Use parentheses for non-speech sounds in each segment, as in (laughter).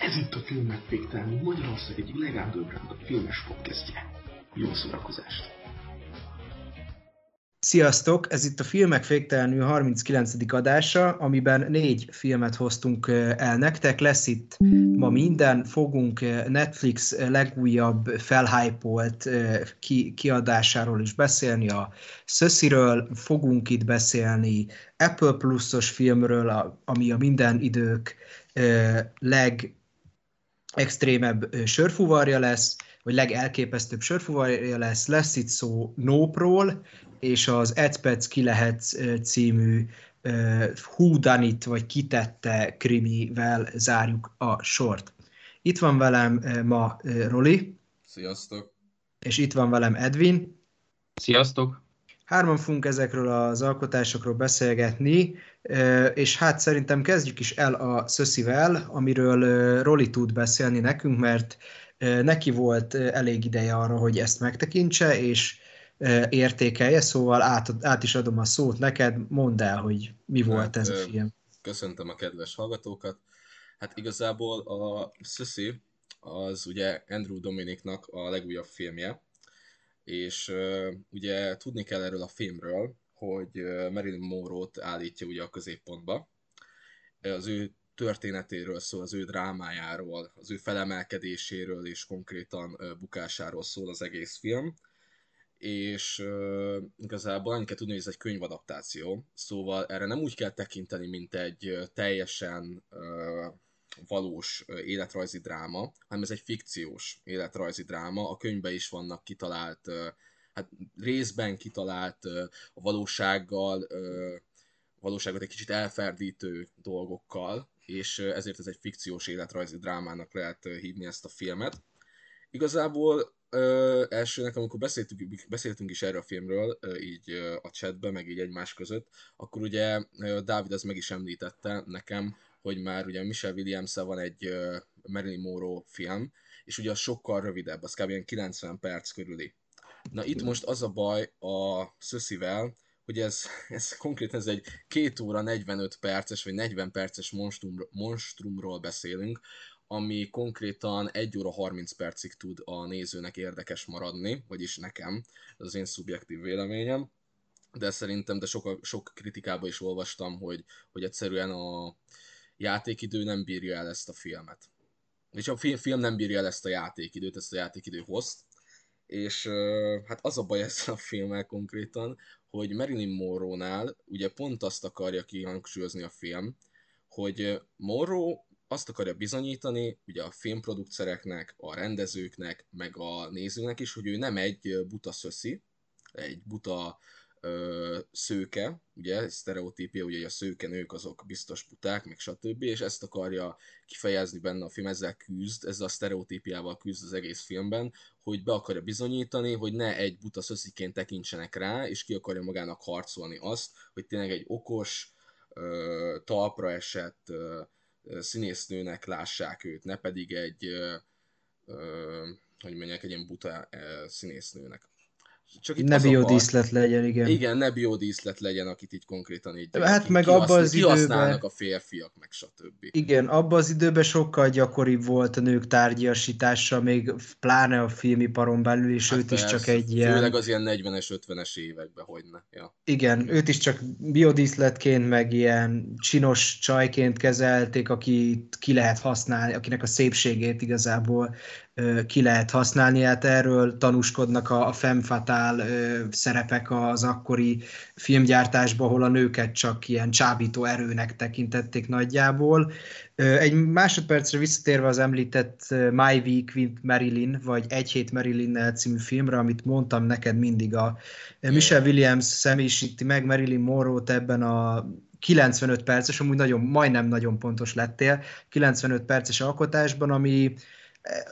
Ez itt a Filmek Végtelenül Magyarország egyik legundergroundabb filmes podcastje. Jó szórakozást! Sziasztok! Ez itt a Filmek Féktelenül 39. adása, amiben négy filmet hoztunk el nektek. Lesz itt ma minden, fogunk Netflix legújabb felhypolt ki- kiadásáról is beszélni, a Szösziről, fogunk itt beszélni Apple Plus-os filmről, ami a minden idők leg extrémebb sörfuvarja lesz, vagy legelképesztőbb sörfuvarja lesz, lesz itt szó Nópról, és az Edpec ki lehet című Who Done It, vagy kitette krimivel zárjuk a sort. Itt van velem ma Roli. Sziasztok. És itt van velem Edwin. Sziasztok. Hárman fogunk ezekről az alkotásokról beszélgetni, és hát szerintem kezdjük is el a Szöszivel, amiről Roli tud beszélni nekünk, mert neki volt elég ideje arra, hogy ezt megtekintse, és értékelje, szóval át, át is adom a szót neked, mondd el, hogy mi volt hát, ez a film. Köszöntöm a kedves hallgatókat. Hát igazából a Szöszi az ugye Andrew Dominiknak a legújabb filmje, és ugye tudni kell erről a filmről, hogy uh, Marilyn Monroe-t állítja ugye a középpontba. Az ő történetéről szól, az ő drámájáról, az ő felemelkedéséről és konkrétan uh, bukásáról szól az egész film. És uh, igazából annyit kell tudni, hogy ez egy könyvadaptáció, szóval erre nem úgy kell tekinteni, mint egy uh, teljesen uh, valós életrajzi dráma, hanem ez egy fikciós életrajzi dráma. A könyvben is vannak kitalált, hát részben kitalált a valósággal, valóságot egy kicsit elferdítő dolgokkal, és ezért ez egy fikciós életrajzi drámának lehet hívni ezt a filmet. Igazából ö, elsőnek, amikor beszéltünk, beszéltünk is erről a filmről, ö, így ö, a chatben, meg így egymás között, akkor ugye ö, Dávid az meg is említette nekem, hogy már ugye Michelle williams van egy uh, Marilyn Monroe film, és ugye az sokkal rövidebb, az kb. 90 perc körüli. Na itt most az a baj a Szöszivel, hogy ez, ez konkrétan ez egy 2 óra 45 perces, vagy 40 perces monstrum, monstrumról beszélünk, ami konkrétan 1 óra 30 percig tud a nézőnek érdekes maradni, vagyis nekem, ez az én szubjektív véleményem, de szerintem, de sok, sok kritikában is olvastam, hogy, hogy egyszerűen a, játékidő nem bírja el ezt a filmet. És a film nem bírja el ezt a játékidőt, ezt a játékidő hozt. És hát az a baj (laughs) ezzel a filmmel konkrétan, hogy Marilyn Monroe-nál ugye pont azt akarja kihangsúlyozni a film, hogy Monroe azt akarja bizonyítani, ugye a filmproducereknek, a rendezőknek, meg a nézőnek is, hogy ő nem egy buta szöszi, egy buta ö, szőke, ugye, sztereotípia, ugye a szőke nők azok biztos puták, meg stb. És ezt akarja kifejezni benne a film, ezzel küzd, ezzel a sztereotípiával küzd az egész filmben, hogy be akarja bizonyítani, hogy ne egy buta szösziként tekintsenek rá, és ki akarja magának harcolni azt, hogy tényleg egy okos, ö, talpra esett ö, színésznőnek lássák őt, ne pedig egy, ö, ö, hogy mondják, egy ilyen buta ö, színésznőnek. Csak itt ne biodíszlet legyen, igen. Igen, ne biodíszlet legyen, akit így konkrétan így hát meg abban az időben... a férfiak, meg stb. Igen, abban az időben sokkal gyakoribb volt a nők tárgyasítása, még pláne a filmiparon belül, és hát őt persze, is csak egy ilyen... Főleg az ilyen 40-es, 50-es években, hogyne. Ja. Igen, igen, őt is csak biodíszletként, meg ilyen csinos csajként kezelték, akit ki lehet használni, akinek a szépségét igazából ki lehet használni. Hát erről tanúskodnak a, a femme fatale szerepek az akkori filmgyártásban, ahol a nőket csak ilyen csábító erőnek tekintették nagyjából. Egy másodpercre visszatérve az említett My Week with Marilyn, vagy Egy hét Marilyn című filmre, amit mondtam neked mindig, a Michelle Williams személyisíti meg Marilyn Monroe-t ebben a 95 perces, amúgy nagyon, majdnem nagyon pontos lettél, 95 perces alkotásban, ami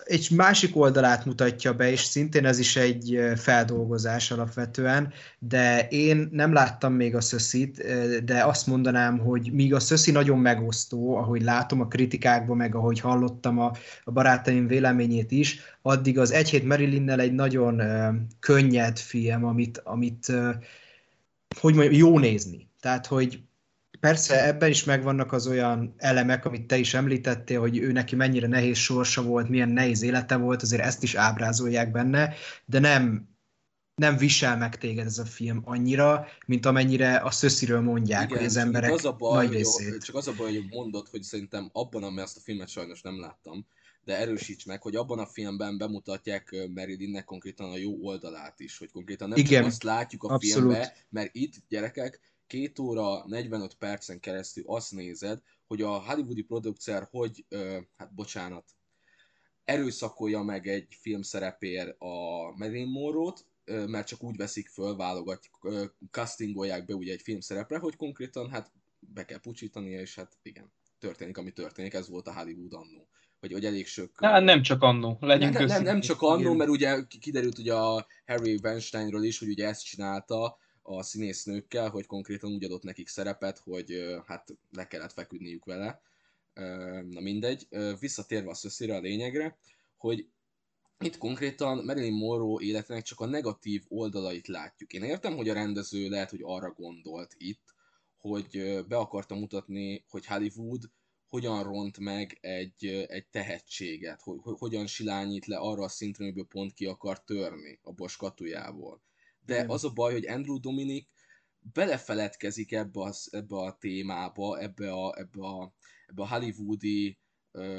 egy másik oldalát mutatja be, és szintén ez is egy feldolgozás alapvetően, de én nem láttam még a szöszit, de azt mondanám, hogy míg a szöszi nagyon megosztó, ahogy látom a kritikákban, meg ahogy hallottam a, a barátaim véleményét is, addig az Egy hét Marilynnel egy nagyon könnyed film, amit, amit hogy mondjam, jó nézni. Tehát, hogy persze ebben is megvannak az olyan elemek, amit te is említettél, hogy ő neki mennyire nehéz sorsa volt, milyen nehéz élete volt, azért ezt is ábrázolják benne, de nem nem visel meg téged ez a film annyira, mint amennyire a szössziről mondják, Igen, hogy az emberek az a baj, nagy részét. Hogy, csak az a baj, hogy mondod, hogy szerintem abban, ami ezt a filmet sajnos nem láttam, de erősíts meg, hogy abban a filmben bemutatják Marilynnek konkrétan a jó oldalát is, hogy konkrétan nem Igen, csak azt látjuk a abszolút. filmbe, mert itt, gyerekek, két óra 45 percen keresztül azt nézed, hogy a hollywoodi producer hogy, ö, hát bocsánat, erőszakolja meg egy film szerepér a Marilyn Monroe-t, mert csak úgy veszik föl, válogatjuk, castingolják be ugye egy film szerepre, hogy konkrétan hát be kell pucsítani, és hát igen, történik, ami történik, ez volt a Hollywood annó. Hogy, hogy elég sok... Na, nem csak annó, legyünk nem, nem, nem csak annó, mert ugye kiderült ugye a Harry Weinsteinről is, hogy ugye ezt csinálta a színésznőkkel, hogy konkrétan úgy adott nekik szerepet, hogy hát le kellett feküdniük vele. Na mindegy, visszatérve a szöszére a lényegre, hogy itt konkrétan Marilyn Monroe életének csak a negatív oldalait látjuk. Én értem, hogy a rendező lehet, hogy arra gondolt itt, hogy be akarta mutatni, hogy Hollywood hogyan ront meg egy, egy tehetséget, hogy, hogy hogyan silányít le arra a szintre, amiből pont ki akar törni a Bosch katujából. De az a baj, hogy Andrew Dominic belefeledkezik ebbe a, ebbe a témába, ebbe a, ebbe a, ebbe a hollywoodi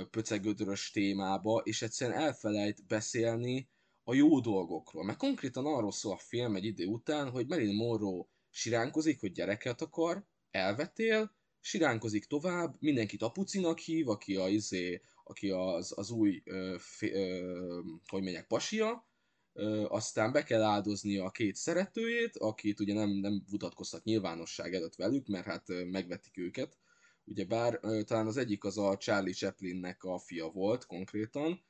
pöcegödörös témába, és egyszerűen elfelejt beszélni a jó dolgokról. Mert konkrétan arról szól a film egy idő után, hogy Marilyn Monroe siránkozik, hogy gyereket akar, elvetél, siránkozik tovább, mindenkit apucinak hív, aki, a, izé, aki az, az új, ö, fé, ö, hogy mondják, pasia, ö, aztán be kell áldozni a két szeretőjét, akit ugye nem, nem mutatkoztat nyilvánosság előtt velük, mert hát megvetik őket, Ugye bár talán az egyik az a Charlie Chaplinnek a fia volt konkrétan,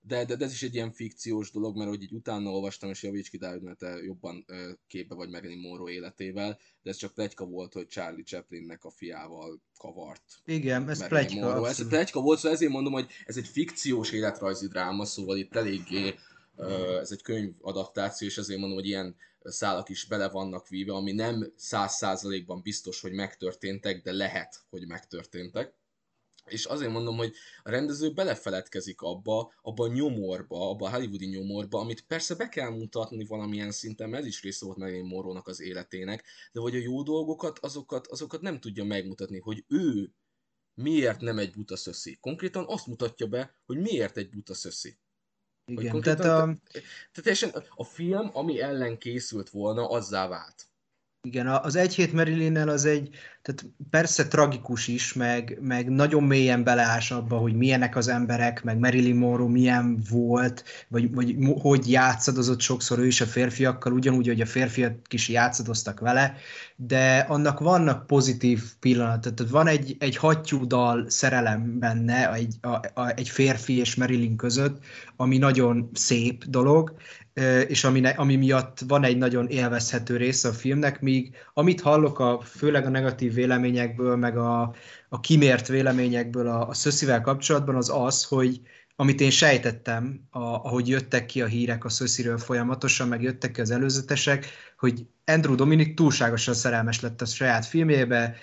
de, de, de ez is egy ilyen fikciós dolog, mert hogy így utána olvastam, és javíts ki, mert te jobban képbe vagy Marilyn Monroe életével, de ez csak plegyka volt, hogy Charlie Chaplinnek a fiával kavart. Igen, ez plegyka. Ez plegyka volt, szóval ezért mondom, hogy ez egy fikciós életrajzi dráma, szóval itt eléggé ez egy könyv adaptáció, és ezért mondom, hogy ilyen szálak is bele vannak víve, ami nem száz százalékban biztos, hogy megtörténtek, de lehet, hogy megtörténtek. És azért mondom, hogy a rendező belefeledkezik abba, abba a nyomorba, abba a hollywoodi nyomorba, amit persze be kell mutatni valamilyen szinten, mert ez is része volt Marilyn monroe az életének, de hogy a jó dolgokat, azokat, azokat nem tudja megmutatni, hogy ő miért nem egy buta szöszi. Konkrétan azt mutatja be, hogy miért egy buta szöszi. Igen, tehát a... Tehát a film, ami ellen készült volna, azzá vált. Igen, az egy hét marilyn az egy, tehát persze tragikus is, meg, meg nagyon mélyen beleás abba, hogy milyenek az emberek, meg Marilyn Monroe milyen volt, vagy, vagy hogy játszadozott sokszor ő is a férfiakkal, ugyanúgy, hogy a férfiak is játszadoztak vele, de annak vannak pozitív pillanatok, tehát van egy, egy hattyúdal szerelem benne, egy, a, a, egy férfi és Marilyn között, ami nagyon szép dolog, és ami, ami miatt van egy nagyon élvezhető része a filmnek, míg amit hallok, a, főleg a negatív véleményekből, meg a, a kimért véleményekből a, a Szöszivel kapcsolatban, az az, hogy amit én sejtettem, a, ahogy jöttek ki a hírek a Szösziről folyamatosan, meg jöttek ki az előzetesek, hogy Andrew Dominic túlságosan szerelmes lett a saját filmjébe,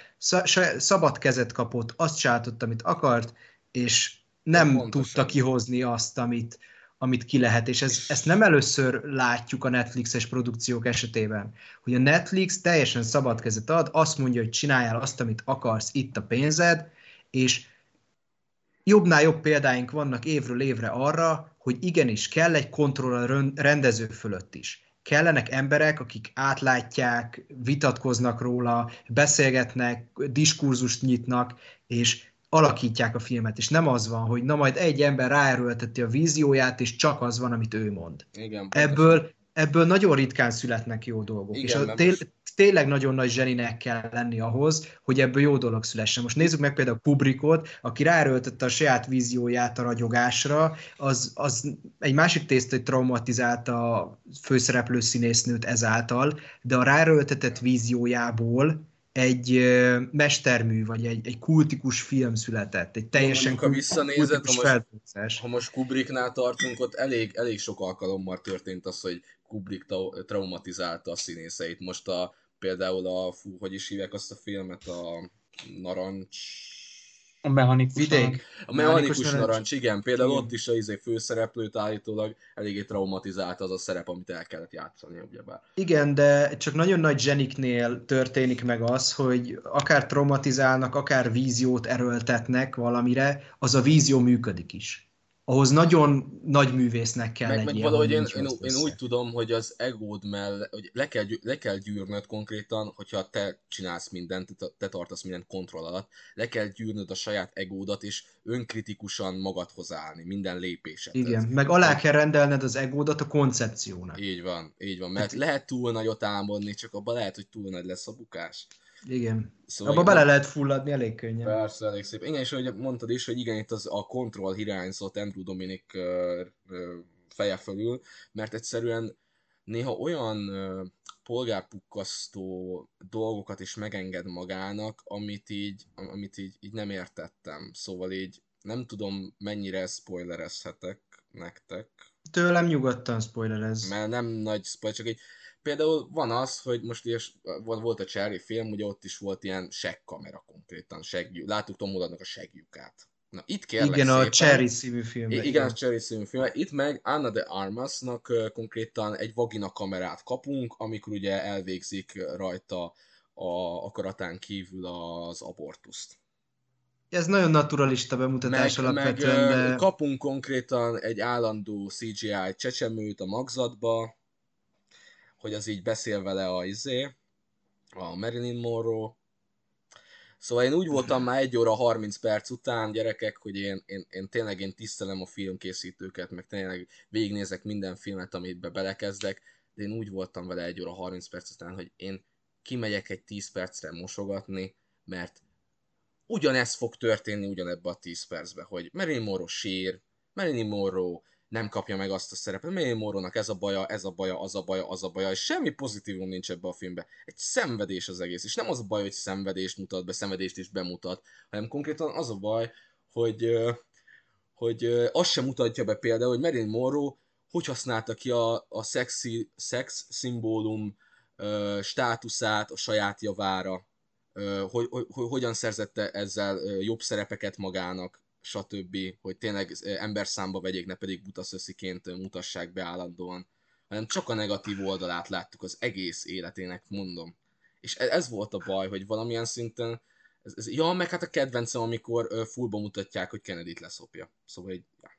szabad kezet kapott, azt csináltott, amit akart, és nem tudta kihozni azt, amit, amit ki lehet, és ez, ezt nem először látjuk a Netflixes produkciók esetében, hogy a Netflix teljesen szabad kezet ad, azt mondja, hogy csináljál azt, amit akarsz, itt a pénzed, és jobbnál jobb példáink vannak évről évre arra, hogy igenis kell egy kontroll a rendező fölött is. Kellenek emberek, akik átlátják, vitatkoznak róla, beszélgetnek, diskurzust nyitnak, és alakítják a filmet, és nem az van, hogy na majd egy ember ráerőlteti a vízióját, és csak az van, amit ő mond. Igen, ebből, ebből nagyon ritkán születnek jó dolgok. Igen, és a, té- most... tényleg nagyon nagy zseninek kell lenni ahhoz, hogy ebből jó dolog szülessen. Most nézzük meg például Kubrickot, aki ráerőltette a saját vízióját a ragyogásra, az, az egy másik tészt, hogy traumatizálta a főszereplő színésznőt ezáltal, de a ráerőltetett víziójából egy mestermű, vagy egy, egy kultikus film született, egy teljesen Mondjuk, ha visszanézed, ha most, ha most Kubricknál tartunk, ott elég, elég sok alkalommal történt az, hogy Kubrick traumatizálta a színészeit. Most a, például a, fú, hogy is hívják azt a filmet, a narancs... A mechanikus Vidék. narancs. A mechanikus narancs. narancs, igen. Például Igen. ott is a izé főszereplőt állítólag eléggé traumatizált az a szerep, amit el kellett játszani, ugyebár. Igen, de csak nagyon nagy zseniknél történik meg az, hogy akár traumatizálnak, akár víziót erőltetnek valamire, az a vízió működik is. Ahhoz nagyon nagy művésznek kell Meg, meg valahogy hogy én, én, én úgy tudom, hogy az egód mellett, hogy le kell, le kell gyűrnöd konkrétan, hogyha te csinálsz mindent, te, te tartasz mindent kontroll alatt, le kell gyűrnöd a saját egódat, és önkritikusan magadhoz állni, minden lépésedhez. Igen, meg alá kell rendelned az egódat a koncepciónak. Így van, így van, mert Hát- lehet túl nagyot álmodni, csak abban lehet, hogy túl nagy lesz a bukás. Igen. Szóval Abba bele lehet fulladni elég könnyen. Persze, elég szép. Igen, és ahogy mondtad is, hogy igen, itt az a kontroll hiányzott Andrew Dominic ö, ö, feje fölül, mert egyszerűen néha olyan ö, polgárpukkasztó dolgokat is megenged magának, amit így, amit így, így nem értettem. Szóval így nem tudom, mennyire spoilerezhetek nektek, Tőlem nyugodtan spoilerez. mert nem nagy spoiler, csak egy Például van az, hogy most ugye volt a Cherry film, ugye ott is volt ilyen segkamera konkrétan, seggyú. Láttuk Tom Hollandnak a seglyukát. Na itt kérlek Igen, a szépen, Cherry című filmben. I- igen, a Cherry című film. Itt meg Anna de Armasnak konkrétan egy vagina kamerát kapunk, amikor ugye elvégzik rajta a akaratán kívül az abortuszt. Ez nagyon naturalista bemutatás Meg, meg alapvetően, ö, de... kapunk konkrétan egy állandó CGI csecsemőt a magzatba, hogy az így beszél vele a izé, a Marilyn Monroe. Szóval én úgy voltam már 1 óra 30 perc után, gyerekek, hogy én, én, én tényleg én tisztelem a filmkészítőket, meg tényleg végignézek minden filmet, amit be belekezdek, de én úgy voltam vele 1 óra 30 perc után, hogy én kimegyek egy 10 percre mosogatni, mert ugyanez fog történni ugyanebbe a 10 percbe, hogy Marilyn Monroe sír, Marilyn Monroe nem kapja meg azt a szerepet, Monroe-nak ez a baja, ez a baja, az a baja, az a baja, és semmi pozitívum nincs ebbe a filmbe. Egy szenvedés az egész, és nem az a baj, hogy szenvedést mutat be, szenvedést is bemutat, hanem konkrétan az a baj, hogy, hogy azt sem mutatja be például, hogy Marilyn Monroe hogy használta ki a, a szexi, szex szimbólum ö, státuszát a saját javára, ö, hogy, hogy, hogy hogyan szerzette ezzel jobb szerepeket magának, stb., hogy tényleg ö, emberszámba vegyék, ne pedig buta szösziként ö, mutassák be állandóan, hanem csak a negatív oldalát láttuk az egész életének, mondom. És e- ez volt a baj, hogy valamilyen szinten, ez, ez, ja, meg hát a kedvencem, amikor ö, fullba mutatják, hogy Kennedy-t leszopja. Szóval így, ja.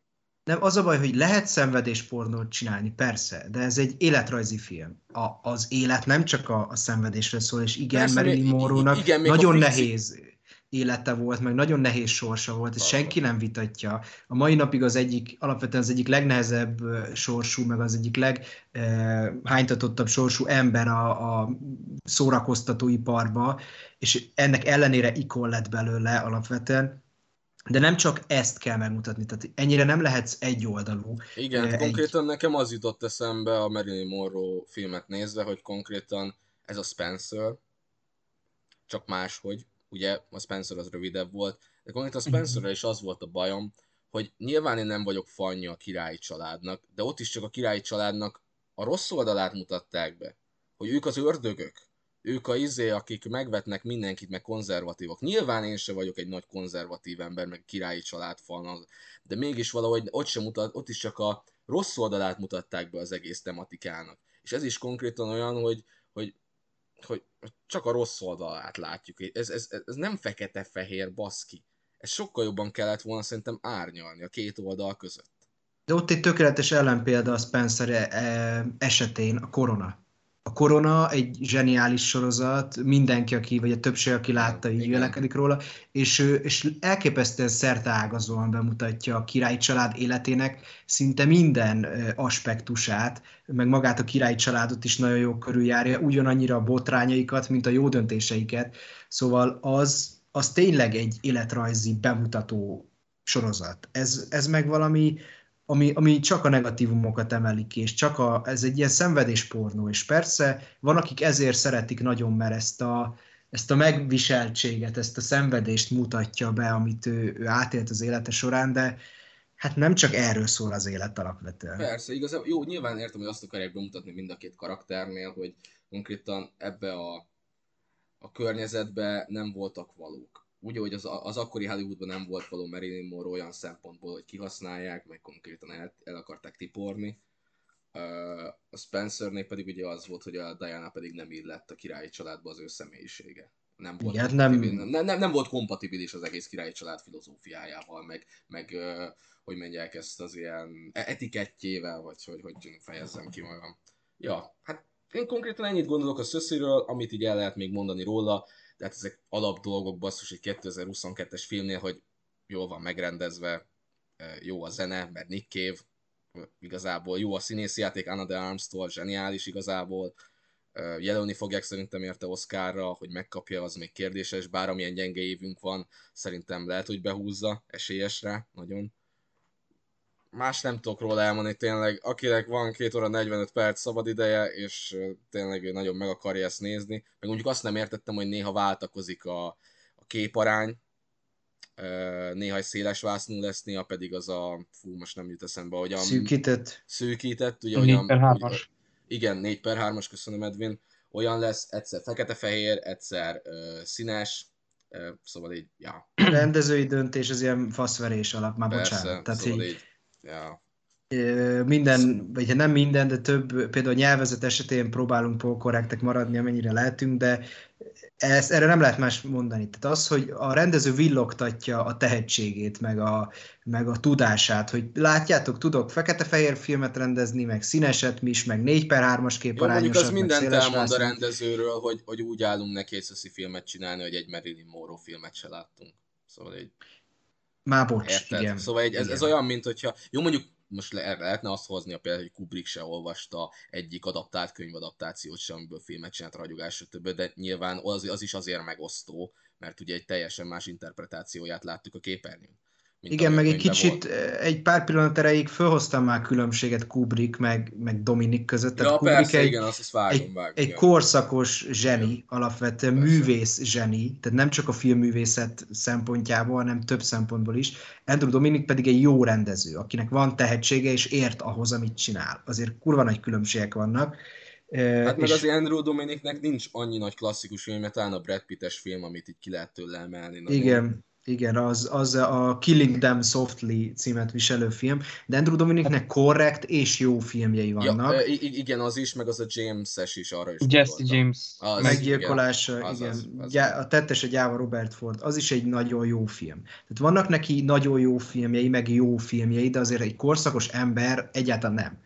Nem, az a baj, hogy lehet szenvedéspornót csinálni, persze, de ez egy életrajzi film. A, az élet nem csak a, a szenvedésről szól, és igen, Persze, Marilyn Monroe-nak igen, a nagyon fikci- nehéz élete volt, meg nagyon nehéz sorsa volt, és senki nem vitatja. A mai napig az egyik, alapvetően az egyik legnehezebb sorsú, meg az egyik leghánytatottabb sorsú ember a, a szórakoztatóiparba, és ennek ellenére ikon lett belőle alapvetően. De nem csak ezt kell megmutatni, tehát ennyire nem lehetsz egyoldalú. Igen, Egy- konkrétan nekem az jutott eszembe a Marilyn Monroe filmet nézve, hogy konkrétan ez a Spencer, csak máshogy, ugye a Spencer az rövidebb volt, de konkrétan a Spencerrel is az volt a bajom, hogy nyilván én nem vagyok fanja a királyi családnak, de ott is csak a királyi családnak a rossz oldalát mutatták be, hogy ők az ördögök, ők a izé, akik megvetnek mindenkit, meg konzervatívok. Nyilván én se vagyok egy nagy konzervatív ember, meg királyi család fan, de mégis valahogy ott sem mutat, ott is csak a rossz oldalát mutatták be az egész tematikának. És ez is konkrétan olyan, hogy, hogy, hogy csak a rossz oldalát látjuk. Ez, ez, ez nem fekete-fehér, baszki. Ez sokkal jobban kellett volna szerintem árnyalni a két oldal között. De ott egy tökéletes ellenpélda a Spencer eh, esetén a Korona. A Korona egy zseniális sorozat, mindenki, aki, vagy a többség, aki látta, így vélekedik róla, és, és elképesztően szerteágazóan bemutatja a királyi család életének szinte minden aspektusát, meg magát a királyi családot is nagyon jó körüljárja, ugyanannyira a botrányaikat, mint a jó döntéseiket. Szóval az, az tényleg egy életrajzi bemutató sorozat. Ez, ez meg valami, ami, ami csak a negatívumokat emeli ki, és csak a, ez egy ilyen szenvedéspornó, és persze van, akik ezért szeretik nagyon, mert ezt a, ezt a megviseltséget, ezt a szenvedést mutatja be, amit ő, ő átélt az élete során, de hát nem csak erről szól az élet alapvetően. Persze, igazából jó, nyilván értem, hogy azt akarják bemutatni mind a két karakternél, hogy konkrétan ebbe a, a környezetben nem voltak valók. Úgy, hogy az, az akkori Hollywoodban nem volt való Marilyn Monroe olyan szempontból, hogy kihasználják, meg konkrétan el, el akarták tiporni. A Spencernél pedig ugye az volt, hogy a Diana pedig nem illett a királyi családba az ő személyisége. Nem volt, Igen, nem... nem- Nem, nem, volt kompatibilis az egész királyi család filozófiájával, meg, meg hogy mondják ezt az ilyen e- etikettjével, vagy hogy, hogy fejezzem ki magam. Ja, hát én konkrétan ennyit gondolok a Szösziről, amit így el lehet még mondani róla, de hát ezek alap dolgok basszus egy 2022-es filmnél, hogy jól van megrendezve, eh, jó a zene, mert Nick Cave, eh, igazából jó a színészi játék, Anna de Arms-tól, zseniális igazából, Eh, jelölni fogják szerintem érte Oscarra, hogy megkapja, az még kérdéses, bár amilyen gyenge évünk van, szerintem lehet, hogy behúzza, esélyes rá, nagyon más nem tudok róla elmondani, tényleg, akinek van 2 óra 45 perc szabad ideje, és tényleg ő nagyon meg akarja ezt nézni, meg mondjuk azt nem értettem, hogy néha váltakozik a, a képarány, néha egy széles vásznú lesz, néha pedig az a, fú, most nem jut eszembe, hogy a Szűkített. szűkített, ugye, A hogy 4 per 3-as. hogy- igen, 4 per 3-as, köszönöm Edwin, olyan lesz, egyszer fekete-fehér, egyszer ö, színes, ö, szóval így, ja, A rendezői döntés az ilyen faszverés alap, már persze, bocsánat. Tehát szóval így, így, ö, minden, vagy nem minden, de több, például nyelvezet esetén próbálunk polkorrektek maradni, amennyire lehetünk, de ezt, erre nem lehet más mondani. Tehát az, hogy a rendező villogtatja a tehetségét, meg a, meg a tudását, hogy látjátok, tudok fekete-fehér filmet rendezni, meg színeset is, meg 4 per 3-as Jó, mondjuk képarányosat, az mindent elmond a rendezőről, hogy, hogy úgy állunk neki egy Szöszi filmet csinálni, hogy egy Marilyn Monroe filmet se láttunk. Szóval egy, Már bocs, érted? igen. Szóval egy, ez, igen. ez olyan, mint hogyha, jó mondjuk most le, lehetne azt hozni a példát, hogy Kubrick se olvasta egyik adaptált könyvadaptációt sem, amiből filmet csinált ragyogás, stb. De nyilván az, az is azért megosztó, mert ugye egy teljesen más interpretációját láttuk a képernyőn. Igen, meg egy kicsit, volt. eh, egy pár pillanat erejéig fölhoztam már különbséget Kubrick meg, meg Dominik között. Tehát Ja, Kubrick persze, egy, igen, azt, azt vágom, egy, vágom. egy korszakos zseni, alapvetően Persze. művész zseni, tehát nem csak a filmművészet szempontjából, hanem több szempontból is. Andrew Dominik pedig egy jó rendező, akinek van tehetsége és ért ahhoz, amit csinál. Azért kurva nagy különbségek vannak. Eh, Hát meg és- azért Andrew Dominiknek nincs annyi nagy klasszikus film, mert talán a Brad Pittes film, amit így ki lehet tőle emelni. nagyon. Igen, igen, az, az a Killing Them Softly címet viselő film, de Andrew Dominiknek korrekt és jó filmjei vannak. Ja, igen, az is, meg az a James-es is arra is Jesse. James. Az, meggyilkolása, igen, igen. az, az, az. A tettes a gyáva Robert Ford, az is egy nagyon jó film. Tehát vannak neki nagyon jó filmjei, meg jó filmjei, de azért egy korszakos ember egyáltalán nem.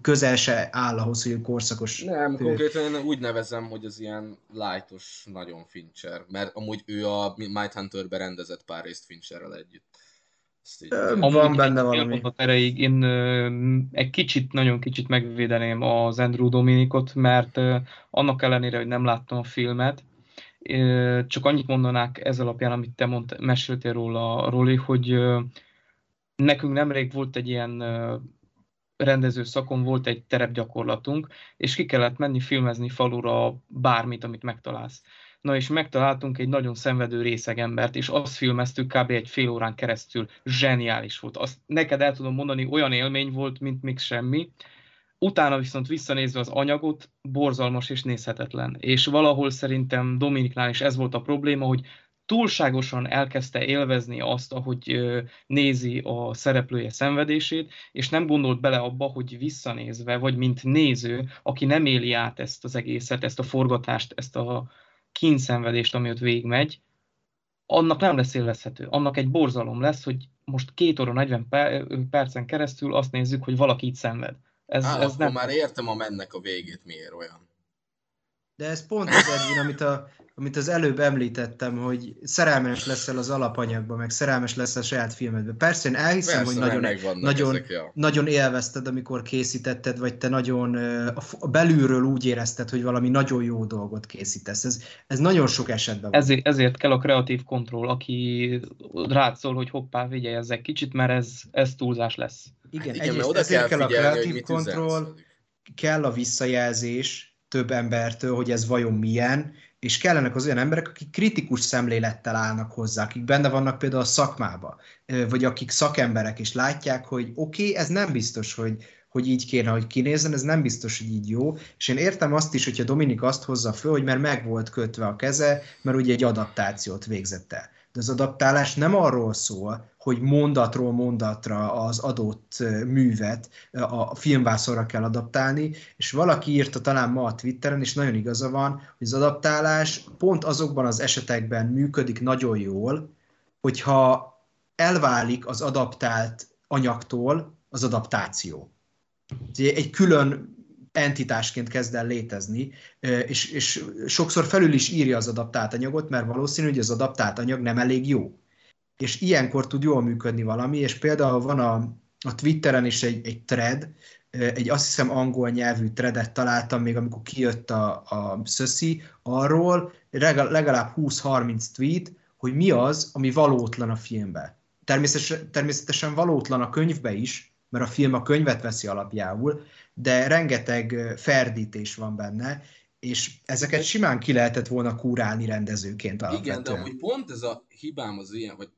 Közel se áll ahhoz, hogy korszakos. Nem, ő- konkrétan én úgy nevezem, hogy az ilyen lightos, nagyon Fincher, mert amúgy ő a Mindhunter-be rendezett pár részt Fincherrel együtt. Ugye- Van benne valami. erejéig én ö, egy kicsit, nagyon kicsit megvédeném az Andrew Dominikot, mert ö, annak ellenére, hogy nem láttam a filmet, csak annyit mondanák ez alapján, amit te mond, meséltél róla, Roli, hogy nekünk nemrég volt egy ilyen rendező szakon, volt egy terepgyakorlatunk, és ki kellett menni filmezni falura bármit, amit megtalálsz. Na és megtaláltunk egy nagyon szenvedő részeg embert, és azt filmeztük kb. egy fél órán keresztül. Zseniális volt. Azt neked el tudom mondani, olyan élmény volt, mint még semmi. Utána viszont visszanézve az anyagot, borzalmas és nézhetetlen. És valahol szerintem Dominiknál is ez volt a probléma, hogy túlságosan elkezdte élvezni azt, ahogy nézi a szereplője szenvedését, és nem gondolt bele abba, hogy visszanézve, vagy mint néző, aki nem éli át ezt az egészet, ezt a forgatást, ezt a kínszenvedést, ami ott végigmegy, annak nem lesz élvezhető. Annak egy borzalom lesz, hogy most két óra 40 per- percen keresztül azt nézzük, hogy valaki itt szenved. Ez, Á, ez akkor nem... már értem a mennek a végét, miért olyan. De ez pont az, Edwin, amit, a, amit az előbb említettem, hogy szerelmes leszel az alapanyagba, meg szerelmes leszel a saját filmedbe. Persze én elhiszem, Persze, hogy nagyon, nagyon, ezek, ja. nagyon élvezted, amikor készítetted, vagy te nagyon a belülről úgy érezted, hogy valami nagyon jó dolgot készítesz. Ez, ez nagyon sok esetben van. Ezért, ezért kell a kreatív kontroll, aki rád szól, hogy hoppá, figyelj ezzel kicsit, mert ez, ez túlzás lesz. Igen, Hát egyrészt mert oda ezért kell kell a kreatív kontroll, kell a visszajelzés több embertől, hogy ez vajon milyen, és kellenek az olyan emberek, akik kritikus szemlélettel állnak hozzá, akik benne vannak például a szakmába, vagy akik szakemberek, és látják, hogy oké, okay, ez nem biztos, hogy, hogy így kéne, hogy kinézzen, ez nem biztos, hogy így jó. És én értem azt is, hogyha Dominik azt hozza föl, hogy mert meg volt kötve a keze, mert ugye egy adaptációt végzett el. De az adaptálás nem arról szól, hogy mondatról mondatra az adott művet a filmvászorra kell adaptálni, és valaki írta talán ma a Twitteren, és nagyon igaza van, hogy az adaptálás pont azokban az esetekben működik nagyon jól, hogyha elválik az adaptált anyagtól az adaptáció. Egy külön entitásként kezd el létezni, és, és sokszor felül is írja az adaptált anyagot, mert valószínű, hogy az adaptált anyag nem elég jó. És ilyenkor tud jól működni valami, és például van a, a Twitteren is egy, egy thread, egy azt hiszem angol nyelvű threadet találtam még, amikor kijött a, a Szöszi, arról legalább 20-30 tweet, hogy mi az, ami valótlan a filmben. Természetesen, természetesen valótlan a könyvbe is, mert a film a könyvet veszi alapjául, de rengeteg ferdítés van benne, és ezeket simán ki lehetett volna kúrálni rendezőként alapvetően. Igen, de amúgy pont ez a hibám az ilyen, vagy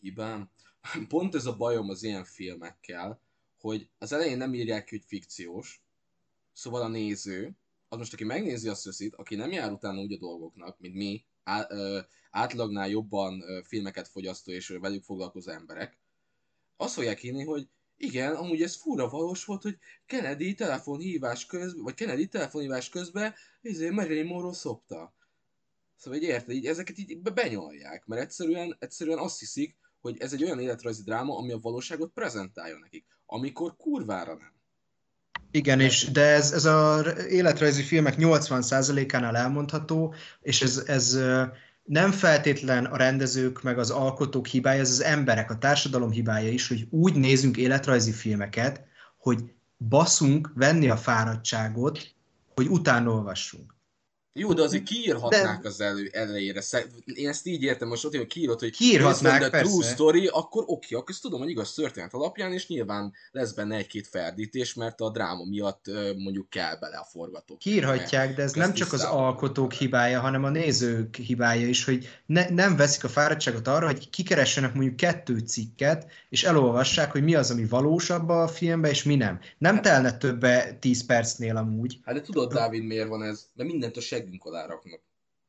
hibám, (laughs) pont ez a bajom az ilyen filmekkel, hogy az elején nem írják ki, hogy fikciós, szóval a néző, az most aki megnézi a szöszit, aki nem jár utána úgy a dolgoknak, mint mi, á, ö, átlagnál jobban ö, filmeket fogyasztó és velük foglalkozó emberek, azt fogják írni, hogy igen, amúgy ez fura valós volt, hogy Kennedy telefonhívás közben, vagy Kennedy telefonhívás közben izé Marilyn Monroe szopta. Szóval így érted, így ezeket így benyolják, mert egyszerűen, egyszerűen azt hiszik, hogy ez egy olyan életrajzi dráma, ami a valóságot prezentálja nekik, amikor kurvára nem. Igen, és, de ez, ez az életrajzi filmek 80%-ánál elmondható, és ez, ez nem feltétlen a rendezők meg az alkotók hibája, ez az emberek, a társadalom hibája is, hogy úgy nézünk életrajzi filmeket, hogy baszunk venni a fáradtságot, hogy utána. Jó, de azért kiírhatnák de... az elő, elejére. Én ezt így értem most, hogy kiírod, hogy kiírhatnák, a true story, akkor oké, akkor ezt tudom, hogy igaz történet alapján, és nyilván lesz benne egy-két ferdítés, mert a dráma miatt mondjuk kell bele a forgatók. Kiírhatják, de ez nem csak az alkotók hibája, hanem a nézők hibája is, hogy ne, nem veszik a fáradtságot arra, hogy kikeressenek mondjuk kettő cikket, és elolvassák, hogy mi az, ami valós abba a filmbe, és mi nem. Nem telne többe 10 percnél amúgy. Hát de tudod, Dávid, miért van ez? Mert mindent a seg seggünk alá raknak.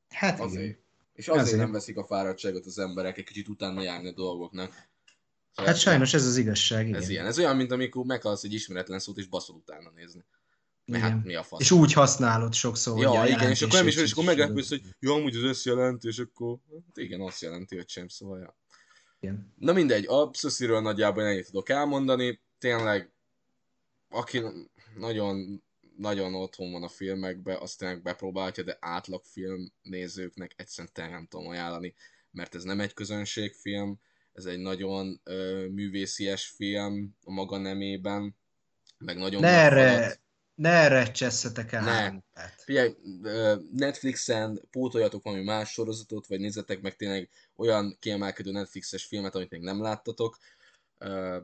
Hát azért. Igen. És azért, azért nem veszik a fáradtságot az emberek egy kicsit utána járni a dolgoknak. Szóval hát sajnos ez az igazság, igen. Ez ilyen. Ez olyan, mint amikor meghalsz egy ismeretlen szót, és baszol utána nézni. Mert hát mi a fasz? És úgy használod sokszor, ja, hogy igen, és akkor nem is, és akkor meglepősz, hogy jó, amúgy az össz jelenti, és akkor hát igen, azt jelenti, hogy sem, szóval ja. Igen. Na mindegy, a Szösziről nagyjából ennyit tudok elmondani. Tényleg, aki nagyon nagyon otthon van a filmekbe, azt tényleg bepróbálja, de átlag filmnézőknek egyszerűen nem tudom ajánlani, mert ez nem egy közönségfilm, ez egy nagyon ö, művészies film a maga nemében, meg nagyon... Ne erre, ne erre csesszetek el ne. Figyelj, Netflixen pótoljatok valami más sorozatot, vagy nézzetek meg tényleg olyan kiemelkedő Netflixes filmet, amit még nem láttatok,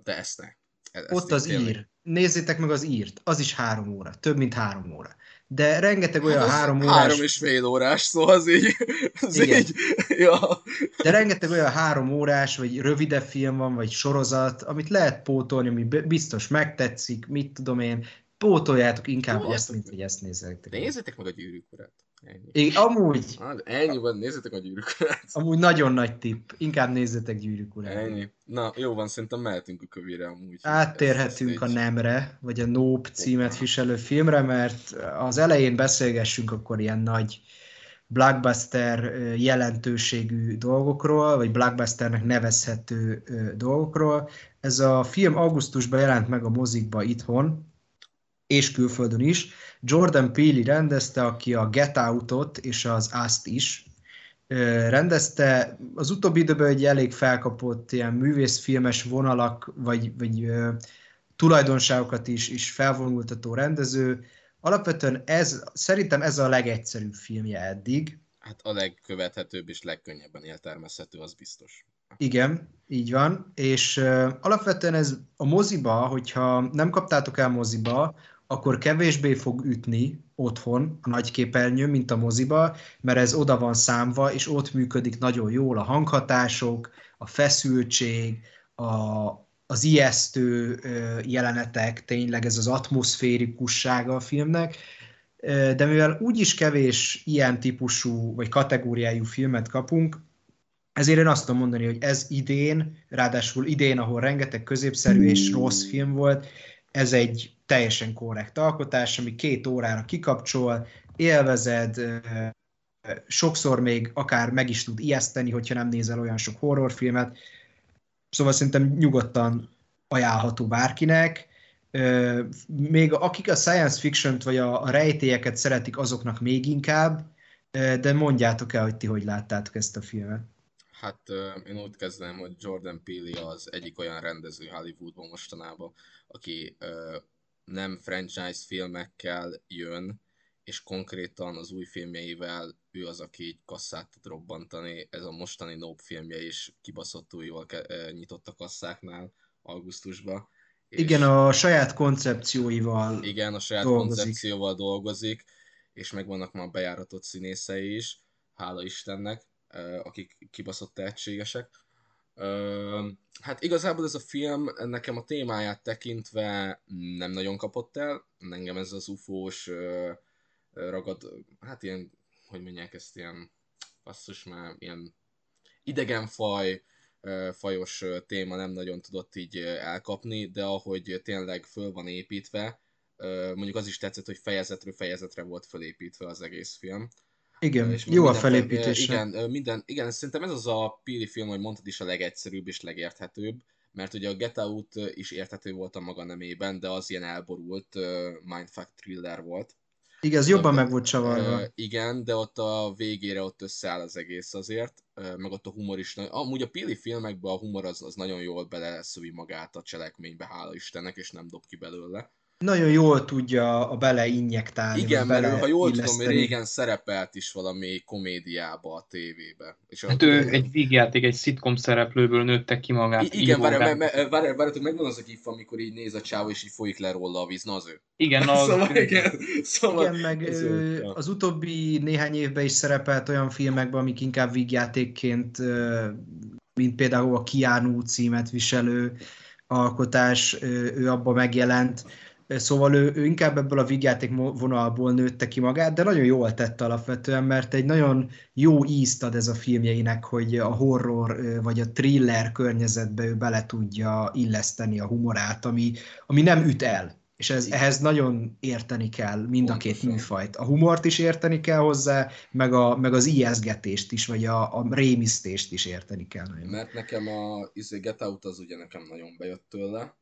de ezt ne. Ezt Ott az tényleg. ír. Nézzétek meg az írt. Az is három óra. Több, mint három óra. De rengeteg olyan hát három órás... Három és fél órás, szóval az így... Az Igen. így ja. De rengeteg olyan három órás, vagy rövidebb film van, vagy sorozat, amit lehet pótolni, ami biztos megtetszik, mit tudom én. Pótoljátok inkább Jó, azt, mint hogy ezt nézzétek. Nézzétek meg a gyűrűk urát. Ennyi. É, amúgy. Hát, ennyi van, nézzétek a gyűrűk urát. Amúgy nagyon nagy tipp. Inkább nézzetek gyűrűk urát. Ennyi. Na, jó van, szerintem mehetünk a kövére amúgy. Áttérhetünk a Nemre, vagy a Nope címet viselő filmre, mert az elején beszélgessünk akkor ilyen nagy blockbuster jelentőségű dolgokról, vagy blockbusternek nevezhető dolgokról. Ez a film augusztusban jelent meg a mozikba itthon, és külföldön is. Jordan Peele rendezte, aki a Get Out-ot és az Azt is rendezte. Az utóbbi időben egy elég felkapott ilyen művészfilmes vonalak, vagy, vagy tulajdonságokat is, is felvonultató rendező. Alapvetően ez, szerintem ez a legegyszerűbb filmje eddig. Hát a legkövethetőbb és legkönnyebben értelmezhető, az biztos. Igen, így van, és uh, alapvetően ez a moziba, hogyha nem kaptátok el moziba, akkor kevésbé fog ütni otthon a nagy képernyő, mint a moziba, mert ez oda van számva, és ott működik nagyon jól a hanghatások, a feszültség, a, az ijesztő jelenetek, tényleg ez az atmoszférikussága a filmnek, de mivel úgyis kevés ilyen típusú vagy kategóriájú filmet kapunk, ezért én azt tudom mondani, hogy ez idén, ráadásul idén, ahol rengeteg középszerű és rossz film volt, ez egy teljesen korrekt alkotás, ami két órára kikapcsol, élvezed, sokszor még akár meg is tud ijeszteni, hogyha nem nézel olyan sok horrorfilmet. Szóval szerintem nyugodtan ajánlható bárkinek. Még akik a science fiction-t vagy a rejtélyeket szeretik, azoknak még inkább, de mondjátok el, hogy ti hogy láttátok ezt a filmet. Hát én úgy kezdem, hogy Jordan Peele az egyik olyan rendező Hollywoodban mostanában, aki nem franchise filmekkel jön, és konkrétan az új filmjeivel ő az, aki így kasszát tud robbantani. Ez a mostani Nope filmje is kibaszottul jól nyitott a kasszáknál augusztusban. Igen, a saját koncepcióival Igen, a saját dolgozik. koncepcióval dolgozik, és megvannak már bejáratott színészei is, hála Istennek, akik kibaszott tehetségesek. Hát igazából ez a film nekem a témáját tekintve nem nagyon kapott el. Engem ez az ufós ragad, hát ilyen, hogy mondják ezt, ilyen basszus már, ilyen idegenfaj, fajos téma nem nagyon tudott így elkapni, de ahogy tényleg föl van építve, mondjuk az is tetszett, hogy fejezetről fejezetre volt fölépítve az egész film. Igen, és jó a felépítés. Igen, minden, igen, szerintem ez az a Pili film, hogy mondtad is a legegyszerűbb és legérthetőbb, mert ugye a Get Out is érthető volt a maga nemében, de az ilyen elborult mindfuck thriller volt. Igen, az jobban meg volt csavarva. Igen, de ott a végére ott összeáll az egész azért, meg ott a humor is. Amúgy a Pili filmekben a humor az, az nagyon jól beleszövi magát a cselekménybe, hála Istennek, és nem dob ki belőle nagyon jól tudja a beleinjektálni. Igen, bele mert ha jól illeszteni. tudom, régen szerepelt is valami komédiába a tévébe. És hát ő egy vígjáték, egy szitkom szereplőből nőtte ki magát. I- igen, várjátok, megvan az a gif, amikor így néz a csáv, és így folyik le róla a víz, na az ő. Igen, (laughs) az... szóval, igen, szóval, igen meg ő, az utóbbi néhány évben is szerepelt olyan filmekben, amik inkább vígjátékként, mint például a Keanu címet viselő alkotás, ő abban megjelent Szóval ő, ő inkább ebből a vígjáték vonalból nőtte ki magát, de nagyon jól tette alapvetően, mert egy nagyon jó ízt ad ez a filmjeinek, hogy a horror vagy a thriller környezetbe ő bele tudja illeszteni a humorát, ami, ami nem üt el. És ez, ehhez nagyon érteni kell mind a két műfajt. A humort is érteni kell hozzá, meg, a, meg az ijeszgetést is, vagy a, a rémisztést is érteni kell. Nagyon. Mert nekem a izé, Get Out az ugye nekem nagyon bejött tőle.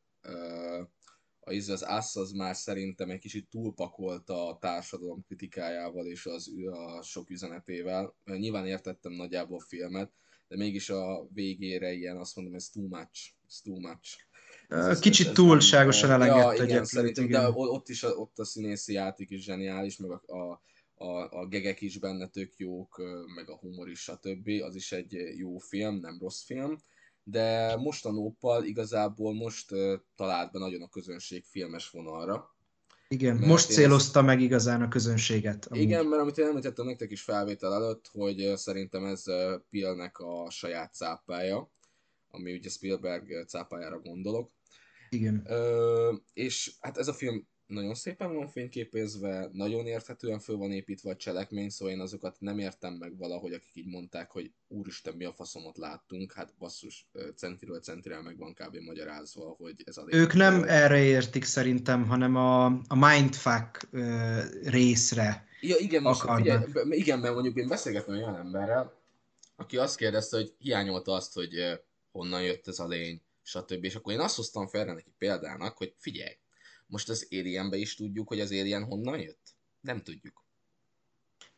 Az, az ASZ az már szerintem egy kicsit túlpakolta a társadalom kritikájával és az a sok üzenetével. Nyilván értettem nagyjából a filmet, de mégis a végére ilyen azt mondom, ez too much, ez too much. Ez, Kicsit ez, túlságosan elengedte ja, igen, szerintem, igen. de ott is a, ott a színészi játék is zseniális, meg a, a, a, a gegek is benne tök jók, meg a humor is, stb. Az is egy jó film, nem rossz film de mostanóppal igazából most talált be nagyon a közönség filmes vonalra. Igen, most célozta ezt... meg igazán a közönséget. Amúgy. Igen, mert amit én említettem nektek is felvétel előtt, hogy szerintem ez Pilnek a saját cápája, ami ugye Spielberg cápájára gondolok. Igen. Uh, és hát ez a film nagyon szépen van fényképezve, nagyon érthetően föl van építve a cselekmény, szóval én azokat nem értem meg valahogy, akik így mondták, hogy úristen, mi a faszomot láttunk, hát basszus, centiről centire meg van kb. magyarázva, hogy ez a Ők nem erre értik szerintem, hanem a, a mindfuck részre Ja, igen, most igen, mert mondjuk én beszélgettem olyan emberrel, aki azt kérdezte, hogy hiányolta azt, hogy honnan jött ez a lény, stb. És akkor én azt hoztam fel neki példának, hogy figyelj, most az Alienbe is tudjuk, hogy az Alien honnan jött? Nem tudjuk.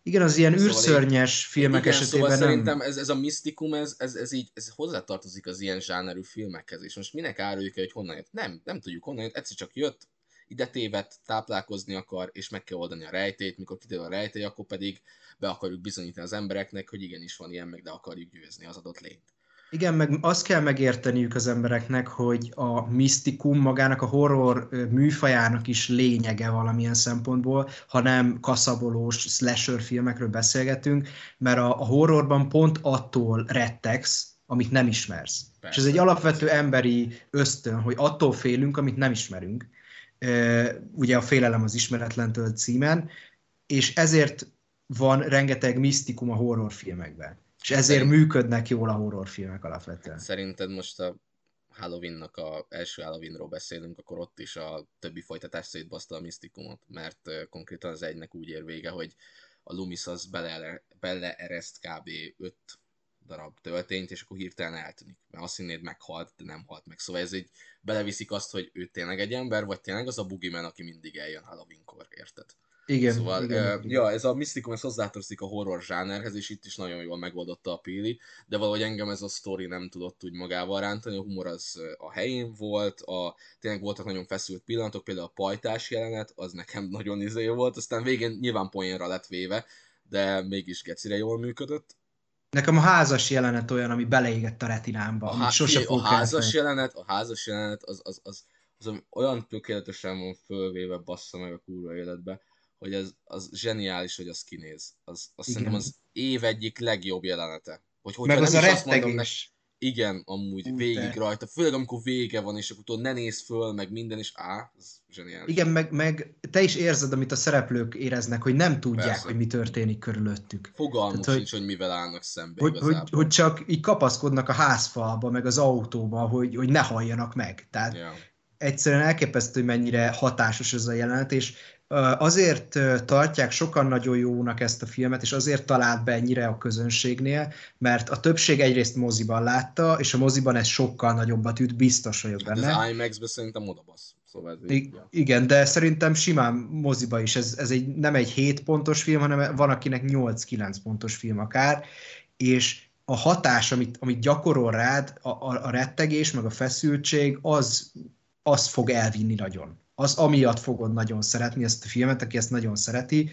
Igen, az ilyen szóval űrszörnyes én, filmek igen, esetében szóval nem. szerintem ez, ez a misztikum, ez, ez, ez így ez hozzátartozik az ilyen zsánerű filmekhez, és most minek áruljuk el, hogy honnan jött? Nem, nem tudjuk honnan jött, egyszer csak jött, ide tévedt, táplálkozni akar, és meg kell oldani a rejtét, mikor kiderül a rejtély, akkor pedig be akarjuk bizonyítani az embereknek, hogy igenis van ilyen, meg de akarjuk győzni az adott lényt. Igen, meg azt kell megérteniük az embereknek, hogy a misztikum magának a horror műfajának is lényege valamilyen szempontból, ha nem kaszabolós slasher filmekről beszélgetünk, mert a, a horrorban pont attól rettegsz, amit nem ismersz. Persze. És ez egy alapvető emberi ösztön, hogy attól félünk, amit nem ismerünk. Ugye a Félelem az ismeretlentől címen, és ezért van rengeteg misztikum a horrorfilmekben. És ezért Szerint- működnek jól a horrorfilmek alapvetően. Szerinted most a Halloweennak a első Halloweenról beszélünk, akkor ott is a többi folytatás szétbaszta a misztikumot, mert konkrétan az egynek úgy ér vége, hogy a Loomis az bele, beleereszt kb. 5 darab töltényt, és akkor hirtelen eltűnik. Mert azt hinnéd meghalt, de nem halt meg. Szóval ez egy beleviszik azt, hogy ő tényleg egy ember, vagy tényleg az a boogeyman, aki mindig eljön Halloweenkor, érted? Igen, Szóval, igen, ö, igen. ja, ez a misztikum, ez hozzátartozik a horror zsánerhez, és itt is nagyon jól megoldotta a Pili, de valahogy engem ez a sztori nem tudott úgy magával rántani, a humor az a helyén volt, a, tényleg voltak nagyon feszült pillanatok, például a pajtás jelenet, az nekem (laughs) nagyon izé volt, aztán végén nyilván poénra lett véve, de mégis gecire jól működött. Nekem a házas jelenet olyan, ami beleégett a retinámba, A, há- sose a házas jelenet, a házas jelenet az, az, az, az, ami olyan tökéletesen van fölvéve, bassza meg a kurva életbe, hogy ez az zseniális, hogy az kinéz. Az, az Igen. szerintem az év egyik legjobb jelenete. Hogy, hogyha Meg az a azt rettegés. igen, amúgy Ú, végig de. rajta, főleg amikor vége van, és akkor ne néz föl, meg minden, és á, ez zseniális. Igen, meg, meg te is érzed, amit a szereplők éreznek, hogy nem tudják, Persze. hogy mi történik körülöttük. Fogalmuk Tehát, sincs, hogy mivel állnak szembe Hogy, hogy, igazából. hogy csak így kapaszkodnak a házfalba, meg az autóba, hogy, hogy ne halljanak meg. Tehát Ja. egyszerűen elképesztő, hogy mennyire hatásos ez a jelenet, és azért tartják sokan nagyon jónak ezt a filmet, és azért talált be ennyire a közönségnél, mert a többség egyrészt moziban látta, és a moziban ez sokkal nagyobbat üt, biztos vagyok Hát benne. az IMAX-ben szerintem odabasz. Szóval ez így, I- igen, de szerintem simán moziba is. Ez, ez egy, nem egy 7 pontos film, hanem van akinek 8-9 pontos film akár, és a hatás, amit, amit gyakorol rád, a, a, a rettegés, meg a feszültség, az, az fog elvinni nagyon. Az amiatt fogod nagyon szeretni ezt a filmet, aki ezt nagyon szereti,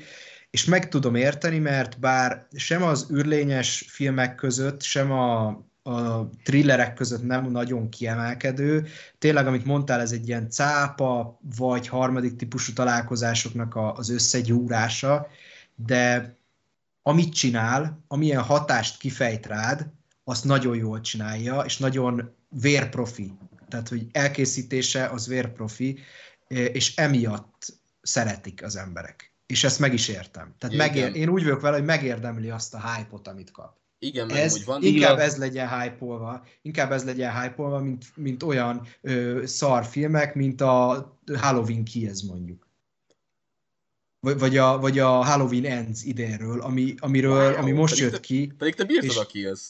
és meg tudom érteni, mert bár sem az űrlényes filmek között, sem a, a thrillerek között nem nagyon kiemelkedő, tényleg, amit mondtál, ez egy ilyen cápa, vagy harmadik típusú találkozásoknak a, az összegyúrása, de amit csinál, amilyen hatást kifejt rád, azt nagyon jól csinálja, és nagyon vérprofi. Tehát, hogy elkészítése az vérprofi, és emiatt szeretik az emberek. És ezt meg is értem. Tehát Igen. megér, én úgy vagyok vele, hogy megérdemli azt a hype-ot, amit kap. Igen, meg Ez, úgy van. inkább ez legyen hype inkább ez legyen hype mint, mint olyan ö, szar filmek, mint a Halloween Kills mondjuk. Vagy, vagy, a, vagy a Halloween Ends idénről, ami, amiről, Wow, ami most jött te- ki. Pedig te bírtad és- a Kills.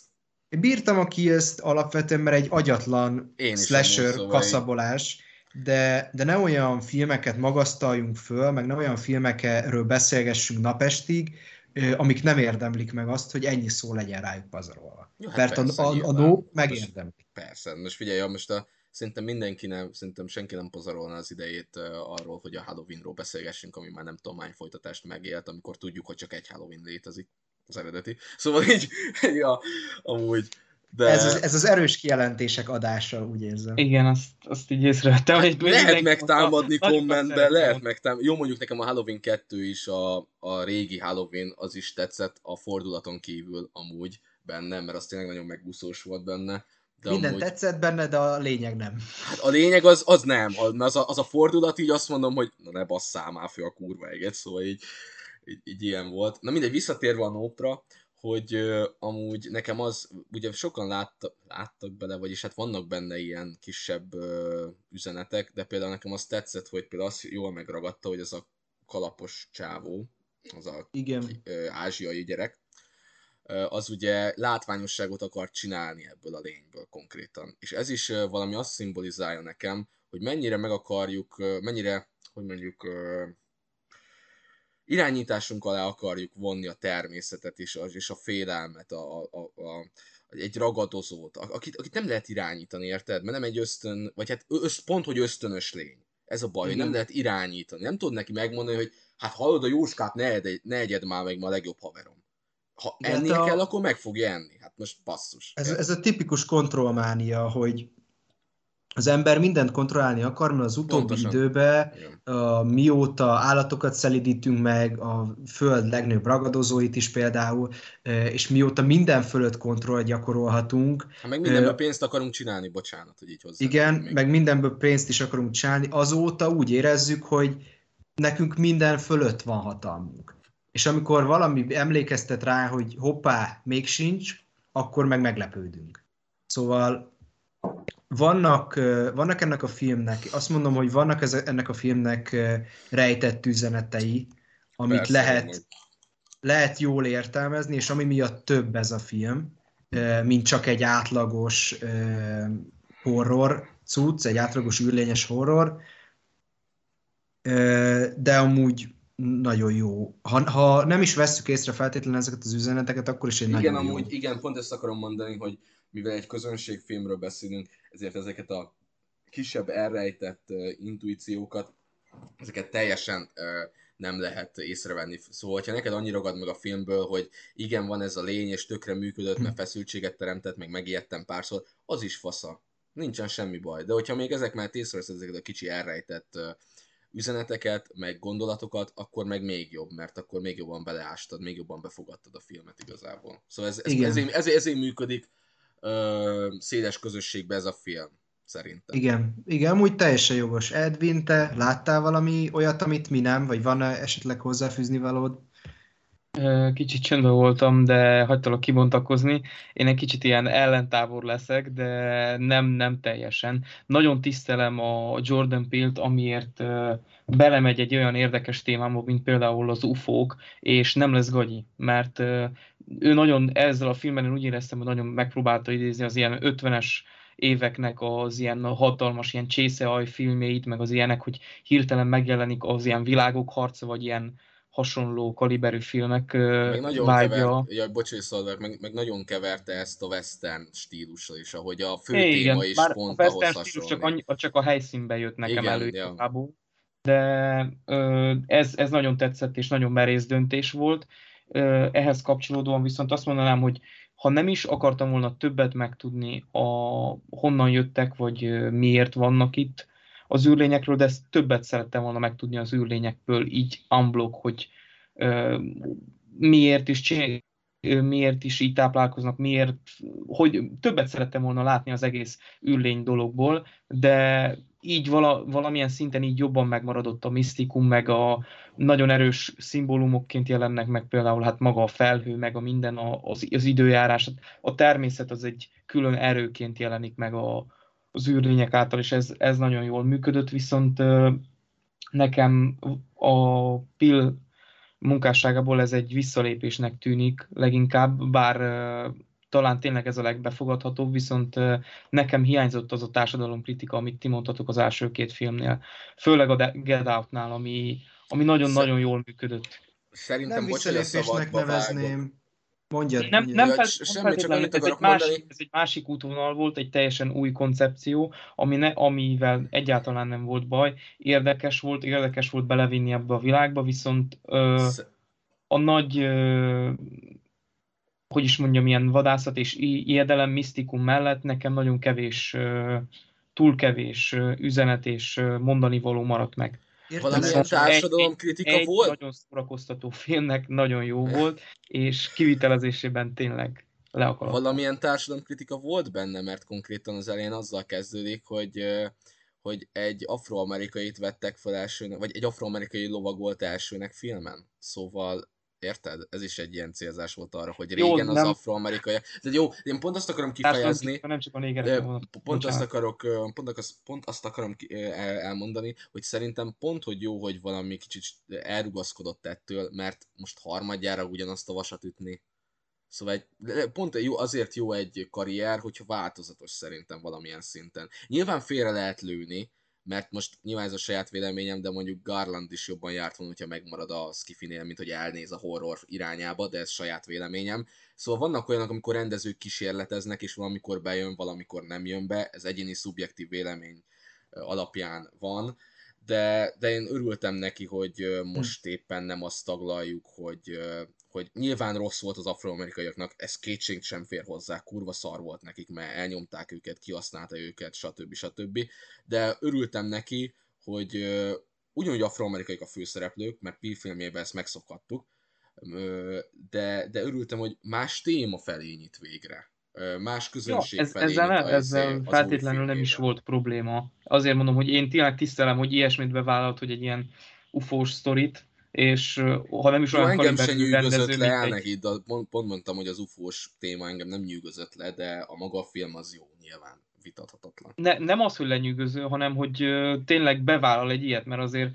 Én bírtam a Kills-t alapvetően, mert egy agyatlan Én slasher szóval kaszabolás, de, de ne olyan filmeket magasztaljunk föl, meg ne olyan filmekről beszélgessünk napestig, amik nem érdemlik meg azt, hogy ennyi szó legyen rájuk pazarolva. Jó, hát Mert persze, a, a, a no Most- megérdemli. Persze, most figyelj, most a, szerintem mindenki nem, szerintem senki nem pazarolna az idejét arról, hogy a Halloweenról beszélgessünk, ami már nem tudom hány folytatást megélt, amikor tudjuk, hogy csak egy Halloween létezik, az eredeti. Szóval így, (laughs) ja, amúgy, de... Ez, az, ez az erős kijelentések adása, úgy érzem. Igen, azt, azt így észrevettem. hogy lehet megtámadni mondta, nagyon kommentbe, szeretem. lehet megtámadni. Jó, mondjuk nekem a Halloween 2 is, a, a régi Halloween, az is tetszett a fordulaton kívül amúgy benne, mert az tényleg nagyon megbuszós volt benne. De Minden amúgy... tetszett benne, de a lényeg nem. Hát a lényeg az, az nem, az, az, a, az a fordulat így azt mondom, hogy na ne basszál már fő a kurva eget, szóval így, így, így ilyen volt. Na mindegy, visszatérve a nótra, hogy ö, amúgy nekem az, ugye sokan látta, láttak bele, vagyis hát vannak benne ilyen kisebb ö, üzenetek, de például nekem az tetszett, hogy például azt jól megragadta, hogy ez a kalapos csávó, az a Igen. ö, ázsiai gyerek, ö, az ugye látványosságot akar csinálni ebből a lényből konkrétan. És ez is ö, valami azt szimbolizálja nekem, hogy mennyire meg akarjuk, ö, mennyire, hogy mondjuk, ö, irányításunk alá akarjuk vonni a természetet és a, és a félelmet, a, a, a, egy ragadozót, akit, akit nem lehet irányítani, érted? Mert nem egy ösztön, vagy hát ösz, pont, hogy ösztönös lény. Ez a baj, hogy nem lehet irányítani. Nem tudod neki megmondani, hogy hát hallod a Jóskát, ne, edd, ne egyed már meg ma a legjobb haverom. Ha hát a- kell, akkor meg fogja enni. Hát most basszus. Ez, ez a tipikus kontrollmánia, hogy az ember mindent kontrollálni akar, mert az utóbbi Pontosan. időben a, mióta állatokat szelidítünk meg, a föld legnagyobb ragadozóit is például, és mióta minden fölött kontroll gyakorolhatunk, Hát meg mindenből Ö, pénzt akarunk csinálni, bocsánat, hogy így hozzá. igen, még. meg mindenből pénzt is akarunk csinálni, azóta úgy érezzük, hogy nekünk minden fölött van hatalmunk. És amikor valami emlékeztet rá, hogy hoppá, még sincs, akkor meg meglepődünk. Szóval vannak, vannak ennek a filmnek, azt mondom, hogy vannak eze- ennek a filmnek rejtett üzenetei, amit Persze, lehet, lehet jól értelmezni, és ami miatt több ez a film, mint csak egy átlagos horror cucc, egy átlagos űrlényes horror, de amúgy nagyon jó. Ha, ha nem is vesszük észre feltétlenül ezeket az üzeneteket, akkor is egy Igen, nagyon amúgy, jó. igen, pont ezt akarom mondani, hogy mivel egy közönségfilmről beszélünk, ezért ezeket a kisebb elrejtett intuíciókat, ezeket teljesen nem lehet észrevenni. Szóval, ha neked annyi ragad meg a filmből, hogy igen, van ez a lény, és tökre működött, mert feszültséget teremtett, meg megijedtem párszor, az is fasza. Nincsen semmi baj. De hogyha még ezek mellett észreveszed ezeket a kicsi elrejtett üzeneteket, meg gondolatokat, akkor meg még jobb, mert akkor még jobban beleástad, még jobban befogadtad a filmet igazából. Szóval ez, ez, ezért, ezért, ezért működik ö, széles közösségbe ez a film, szerintem. Igen, igen, amúgy teljesen jogos. Edwin, te láttál valami olyat, amit mi nem, vagy van esetleg hozzáfűzni valód? Kicsit csöndben voltam, de hagytalak kibontakozni. Én egy kicsit ilyen ellentávol leszek, de nem, nem teljesen. Nagyon tisztelem a Jordan Peele-t, amiért belemegy egy olyan érdekes témába, mint például az UFO-k, és nem lesz gagyi, mert ő nagyon ezzel a filmen én úgy éreztem, hogy nagyon megpróbálta idézni az ilyen 50-es éveknek az ilyen hatalmas ilyen csészeaj filmjeit, meg az ilyenek, hogy hirtelen megjelenik az ilyen világok harca, vagy ilyen hasonló kaliberű filmek Meg nagyon vágya. jaj, bocs, hogy szólok, meg, meg nagyon keverte ezt a western stílussal is, ahogy a fő É, igen, téma is bár a pont western ahhoz stílus csak, annyi, csak a helyszínben jött nekem Igen, elő ja. De ö, ez, ez nagyon tetszett, és nagyon merész döntés volt. Ehhez kapcsolódóan viszont azt mondanám, hogy ha nem is akartam volna többet megtudni, a, honnan jöttek, vagy miért vannak itt az űrlényekről, de ezt többet szerettem volna megtudni az űrlényekből, így unblock, hogy ö, miért is csinálják, miért is így táplálkoznak, miért, hogy többet szerettem volna látni az egész űrlény dologból, de így vala, valamilyen szinten így jobban megmaradott a misztikum, meg a nagyon erős szimbólumokként jelennek meg például hát maga a felhő, meg a minden, a, az, az időjárás, a természet az egy külön erőként jelenik meg a, az űrlények által, és ez, ez nagyon jól működött, viszont nekem a Pill munkásságából ez egy visszalépésnek tűnik leginkább, bár talán tényleg ez a legbefogadhatóbb, viszont nekem hiányzott az a társadalomkritika, amit ti mondtatok az első két filmnél. Főleg a Get Out-nál, ami, ami nagyon-nagyon jól működött. Szerintem, Nem visszalépésnek szabadba vágok. nevezném. Mondjad, Nem, nem, fel, nem semmi, csak feltétlenül, ez egy, másik, ez egy másik útvonal volt, egy teljesen új koncepció, ami ne, amivel egyáltalán nem volt baj. Érdekes volt, érdekes volt belevinni ebbe a világba, viszont ö, a nagy, ö, hogy is mondjam, ilyen vadászat és ijedelem, misztikum mellett nekem nagyon kevés, túl kevés üzenet és mondani való maradt meg. Valamilyen Viszont társadalomkritika egy volt? nagyon szórakoztató filmnek nagyon jó volt, és kivitelezésében tényleg le akarom. Valamilyen társadalomkritika volt benne, mert konkrétan az elején azzal kezdődik, hogy hogy egy afroamerikait vettek fel elsőnek, vagy egy afroamerikai lovag volt elsőnek filmen. Szóval, érted? Ez is egy ilyen célzás volt arra, hogy Jó, régen az nem- afroamerikaiak. De jó, én pont azt akarom kifejezni, nem csak a van. Pont azt, akarok, pont, azt, pont azt akarom elmondani, hogy szerintem pont, hogy jó, hogy valami kicsit elrugaszkodott ettől, mert most harmadjára ugyanazt a vasat ütni. Szóval egy, pont jó, azért jó egy karrier, hogyha változatos szerintem valamilyen szinten. Nyilván félre lehet lőni, mert most nyilván ez a saját véleményem, de mondjuk Garland is jobban járt volna, hogyha megmarad a skifinél, mint hogy elnéz a horror irányába, de ez saját véleményem. Szóval vannak olyanok, amikor rendezők kísérleteznek, és valamikor bejön, valamikor nem jön be, ez egyéni szubjektív vélemény alapján van, de, de én örültem neki, hogy most éppen nem azt taglaljuk, hogy, hogy nyilván rossz volt az afroamerikaiaknak, ez kétség sem fér hozzá, kurva szar volt nekik, mert elnyomták őket, kihasználta őket, stb. stb. De örültem neki, hogy ugyanúgy afroamerikaiak a főszereplők, mert Pi filmjében ezt megszokhattuk, de, de örültem, hogy más téma felé nyit végre. Más közönség ja, ez, felé ezzel, nem, ezzel az feltétlenül nem is volt probléma. Azért mondom, hogy én tényleg tisztelem, hogy ilyesmit bevállalt, hogy egy ilyen ufós sztorit, és ha nem is Jó, olyan engem sem nyűgözött le, egy... neki, de pont, pont mondtam, hogy az ufós téma engem nem nyűgözött le, de a maga a film az jó, nyilván vitathatatlan. Ne, nem az, hogy lenyűgöző, hanem hogy tényleg bevállal egy ilyet, mert azért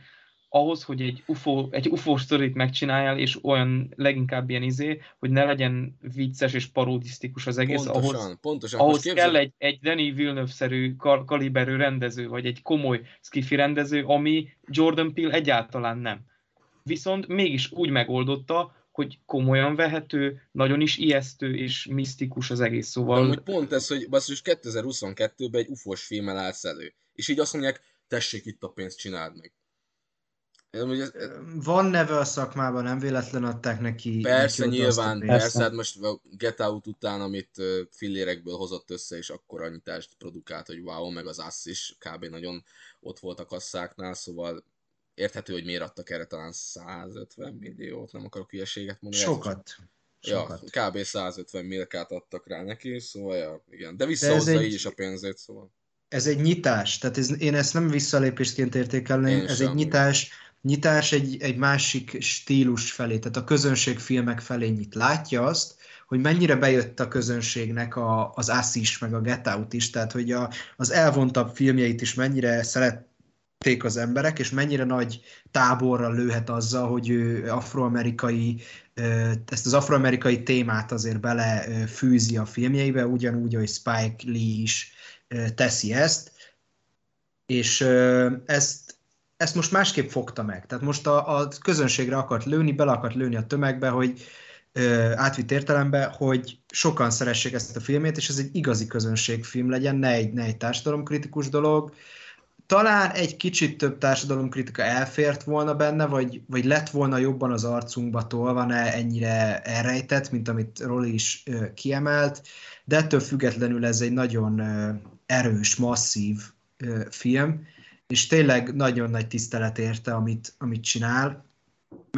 ahhoz, hogy egy UFO, egy UFO sztorit megcsináljál, és olyan leginkább ilyen izé, hogy ne legyen vicces és parodisztikus az egész, pontosan, ahhoz, pontosan. ahhoz Most kell egy, egy Danny Villeneuve-szerű kal- kaliberű rendező, vagy egy komoly skifi rendező, ami Jordan Peele egyáltalán nem. Viszont mégis úgy megoldotta, hogy komolyan vehető, nagyon is ijesztő és misztikus az egész, szóval... Amúgy pont ez, hogy basszus 2022-ben egy ufos filmmel állsz elő. És így azt mondják, tessék itt a pénzt, csináld meg. Ez, Van neve a szakmában, nem véletlen adták neki. Persze, neki nyilván, persze, hát most a Get Out után, amit fillérekből hozott össze, és akkor annyitást produkált, hogy wow, meg az Ass is kb. nagyon ott volt a kasszáknál, szóval érthető, hogy miért adtak erre talán 150 milliót, nem akarok hülyeséget mondani. Sokat. Ja, kb. 150 milliót adtak rá neki, szóval ja, igen. De visszahozza De így egy... is a pénzét, szóval. Ez egy nyitás, tehát ez, én ezt nem visszalépésként értékelném, ez egy nyitás, nyitás egy, egy másik stílus felé, tehát a közönség filmek felé nyit. Látja azt, hogy mennyire bejött a közönségnek a, az Ass is, meg a Get Out is, tehát hogy a, az elvontabb filmjeit is mennyire szerették az emberek, és mennyire nagy táborra lőhet azzal, hogy ő afroamerikai, ezt az afroamerikai témát azért belefűzi a filmjeibe, ugyanúgy, hogy Spike Lee is teszi ezt, és ezt ezt most másképp fogta meg. Tehát most a, a közönségre akart lőni, bele akart lőni a tömegbe, hogy átvitt értelembe, hogy sokan szeressék ezt a filmét, és ez egy igazi közönségfilm legyen, ne egy, ne egy társadalomkritikus dolog. Talán egy kicsit több társadalomkritika elfért volna benne, vagy, vagy lett volna jobban az arcunkba tolva, ne ennyire elrejtett, mint amit Roli is ö, kiemelt, de ettől függetlenül ez egy nagyon ö, erős, masszív ö, film, és tényleg nagyon nagy tisztelet érte, amit, amit csinál,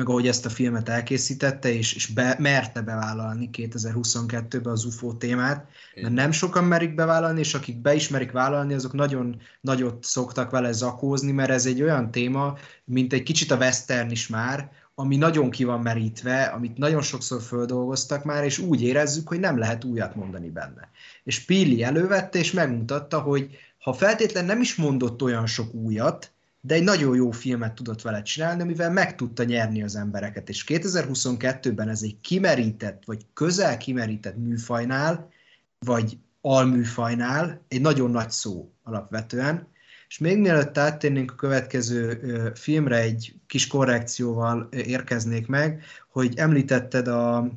meg ahogy ezt a filmet elkészítette, és, és be, merte bevállalni 2022-ben az UFO témát, mert nem sokan merik bevállalni, és akik be ismerik vállalni, azok nagyon nagyot szoktak vele zakózni, mert ez egy olyan téma, mint egy kicsit a western is már, ami nagyon ki van merítve, amit nagyon sokszor földolgoztak már, és úgy érezzük, hogy nem lehet újat mondani benne. És Pili elővette, és megmutatta, hogy ha feltétlen nem is mondott olyan sok újat, de egy nagyon jó filmet tudott vele csinálni, amivel meg tudta nyerni az embereket. És 2022-ben ez egy kimerített, vagy közel kimerített műfajnál, vagy alműfajnál egy nagyon nagy szó alapvetően. És még mielőtt áttérnénk a következő filmre, egy kis korrekcióval érkeznék meg, hogy említetted a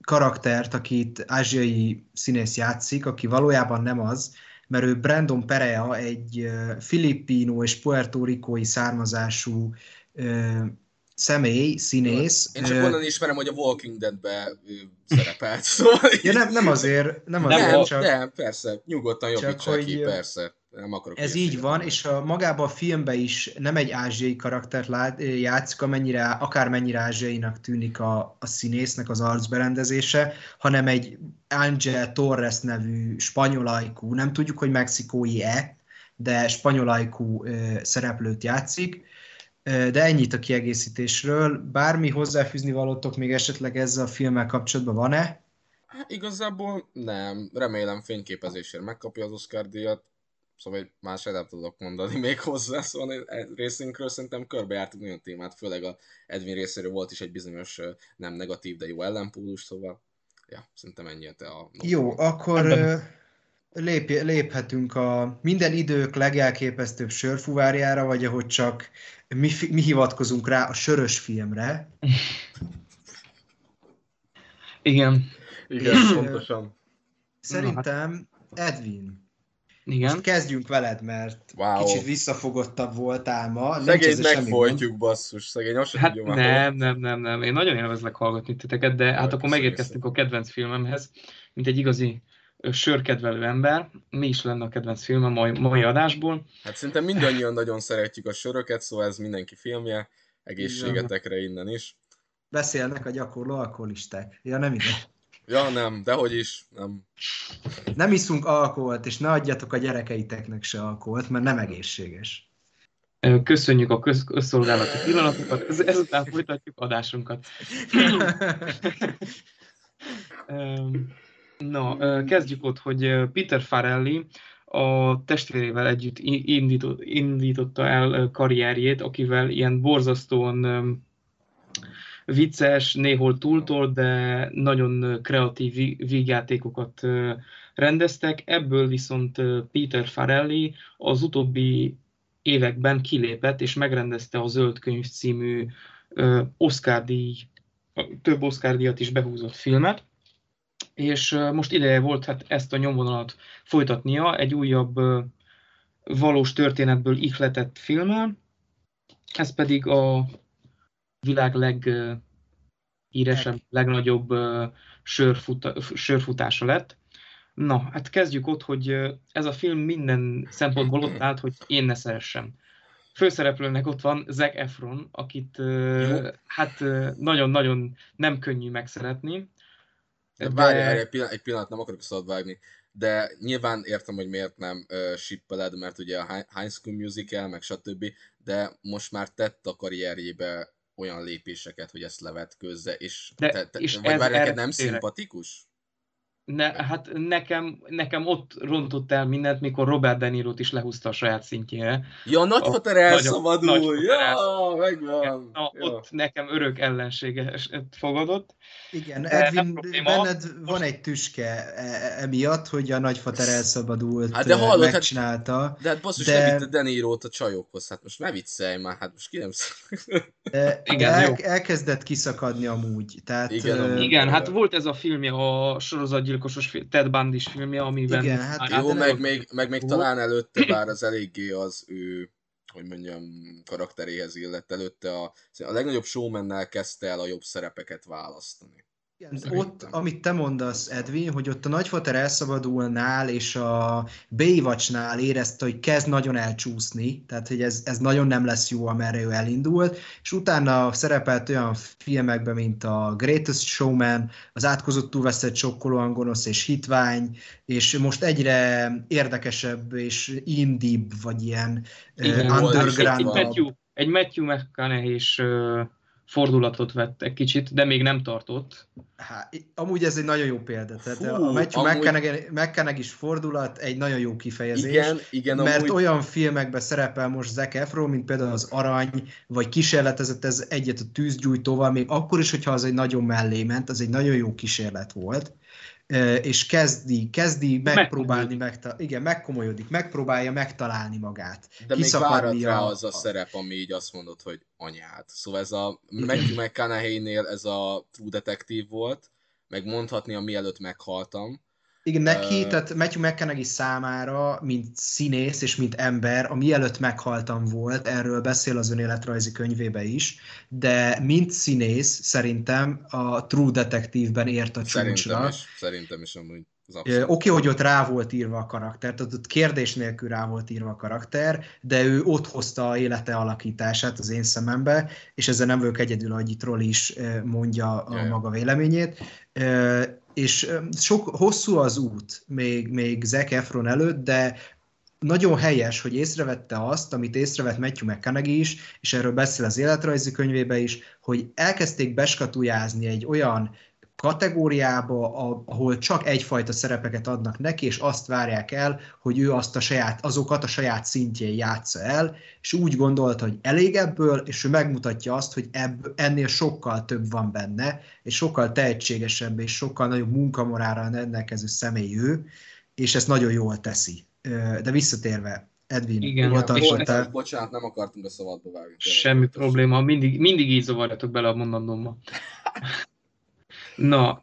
karaktert, akit ázsiai színész játszik, aki valójában nem az, mert ő Brandon Perea, egy filippino és puerto-ricói származású személy, színész. Én csak onnan ismerem, hogy a Walking Dead-be szerepelt. (laughs) Szóval ja, nem, nem azért, nem azért, nem, csak... Nem, persze, nyugodtan jobbítsák ki, persze nem akarok Ez így van, és a, magában a filmben is nem egy ázsiai karaktert lát, játszik, amennyire, akármennyire ázsiainak tűnik a, a színésznek az arcberendezése, hanem egy Angel Torres nevű spanyolajkú, nem tudjuk, hogy mexikói-e, de spanyolajkú szereplőt játszik. De ennyit a kiegészítésről. Bármi hozzáfűzni valótok még esetleg ezzel a filmmel kapcsolatban van-e? Hát igazából nem. Remélem fényképezésért megkapja az Oscar díjat szóval más nem tudok mondani (laughs) még hozzá, szóval részünkről szerintem körbejártunk nagyon témát, főleg a Edwin részéről volt is egy bizonyos nem negatív, de jó ellenpólus, szóval ja, szerintem ennyi a... Jó, akkor lép, léphetünk a minden idők legelképesztőbb sörfuvárjára, vagy ahogy csak mi, mi hivatkozunk rá a sörös filmre. Igen. Igen, pontosan. Szerintem Edwin, Igen. Most kezdjünk veled, mert wow. kicsit visszafogottabb voltál ma. Szegény megfojtjuk, basszus, szegény azt hát tudja nem, nem, nem, nem, én nagyon élvezlek hallgatni titeket, de hát akkor megérkeztünk a kedvenc filmemhez, mint egy igazi sörkedvelő ember. Mi is lenne a kedvenc film a mai, mai adásból? Hát szerintem mindannyian nagyon szeretjük a söröket, szóval ez mindenki filmje, egészségetekre innen is. Beszélnek a gyakorló alkoholisták. Ja, nem ide. Ja, nem, dehogy is, nem. Nem iszunk alkoholt, és ne adjatok a gyerekeiteknek se alkoholt, mert nem egészséges. Köszönjük a köz- közszolgálati pillanatokat, ezután folytatjuk adásunkat. Na, kezdjük ott, hogy Peter Farelli a testvérével együtt indította el karrierjét, akivel ilyen borzasztóan vicces, néhol túltól, de nagyon kreatív vígjátékokat rendeztek. Ebből viszont Peter Farelli az utóbbi években kilépett, és megrendezte a Zöld Könyv című Oscar díj, több Oscar díjat is behúzott filmet, és most ideje volt hát ezt a nyomvonalat folytatnia egy újabb valós történetből ihletett filmmel, ez pedig a világ leghíresebb, legnagyobb sörfuta, sörfutása lett. Na, hát kezdjük ott, hogy ez a film minden szempontból ott állt, hogy én ne szeressem. Főszereplőnek ott van Zac Efron, akit Jó. hát nagyon-nagyon nem könnyű megszeretni. De... Várj, várj egy, pillanat, egy pillanat, nem akarok szabad vágni, de nyilván értem, hogy miért nem uh, sippeled, mert ugye a High School Musical, meg stb., de most már tett a karrierjébe olyan lépéseket, hogy ezt levetközze, és, De, te, te, és vagy ez, neked nem szimpatikus? Ne, hát nekem, nekem ott rontott el mindent, mikor Robert De Niro-t is lehúzta a saját szintjére. Ja, nagyfater elszabadul! Nagy, ja, megvan! Na, ja. Ott nekem örök ellenséget fogadott. Igen, Edwin, benned van egy tüske e, e, emiatt, hogy a nagyfater elszabadult, hát de hallod, hát- megcsinálta. Hát, de hát basszus, de... nem vitte De Niro-t a csajokhoz, hát most ne viccelj már, hát most ki nem (laughs) de, Igen, el, elkezdett kiszakadni amúgy. Tehát, igen, uh, igen, hát volt ez a filmje, a sorozatgyilkosos Ted bundy filmje, amiben... Igen, hát, jó, meg, még, meg még talán előtte, bár az eléggé az ő hogy mondjam, karakteréhez illett előtte a, a legnagyobb showmannel kezdte el a jobb szerepeket választani. Igen, ott, amit te mondasz, Edwin, hogy ott a nagyfater elszabadulnál, és a Baywatchnál érezte, hogy kezd nagyon elcsúszni, tehát hogy ez, ez nagyon nem lesz jó, amerre ő elindult, és utána szerepelt olyan filmekben, mint a Greatest Showman, az átkozott túlveszett sokkolóan gonosz és hitvány, és most egyre érdekesebb és indibb, vagy ilyen Igen, uh, underground egy, egy Matthew, egy Matthew McConaughey is uh fordulatot vett egy kicsit, de még nem tartott. Há, amúgy ez egy nagyon jó példa. Tehát Fú, a Matthew amúgy... McConaughey is fordulat egy nagyon jó kifejezés. Igen, igen, mert amúgy... olyan filmekben szerepel most Zac Efron, mint például az Arany, vagy kísérletezett ez egyet a tűzgyújtóval, még akkor is, hogyha az egy nagyon mellé ment, az egy nagyon jó kísérlet volt és kezdi, kezdi megpróbálni, megtalálni, igen, megkomolyodik, megpróbálja megtalálni magát. De még várat rá az a szerep, ami így azt mondod, hogy anyád. Szóval ez a Matthew McConaughey-nél ez a True Detective volt, meg mondhatni a mielőtt meghaltam, igen, neki, uh, tehát Matthew McConaughey számára, mint színész és mint ember, a mielőtt meghaltam volt, erről beszél az önéletrajzi könyvébe is, de mint színész szerintem a True Detective-ben ért a csúcsra. Szerintem is, szerintem is amúgy. Oké, okay, hogy ott rá volt írva a karakter, tehát ott kérdés nélkül rá volt írva a karakter, de ő ott hozta a élete alakítását az én szemembe, és ezzel nem vagyok egyedül, hogy itt Rolli is mondja a maga véleményét és sok, hosszú az út még, még Zac Efron előtt, de nagyon helyes, hogy észrevette azt, amit észrevett Matthew McConaughey is, és erről beszél az életrajzi könyvébe is, hogy elkezdték beskatujázni egy olyan kategóriába, ahol csak egyfajta szerepeket adnak neki, és azt várják el, hogy ő azt a saját, azokat a saját szintjén játsza el, és úgy gondolta, hogy elég ebből, és ő megmutatja azt, hogy ebb, ennél sokkal több van benne, és sokkal tehetségesebb, és sokkal nagyobb munkamorára rendelkező személy ő, és ezt nagyon jól teszi. De visszatérve, Edwin, Igen, hol tartottál? Bocsánat, nem akartunk a szabadba vágni. Semmi probléma, mindig, mindig így zavarjatok bele a mondandómba. (laughs) Na,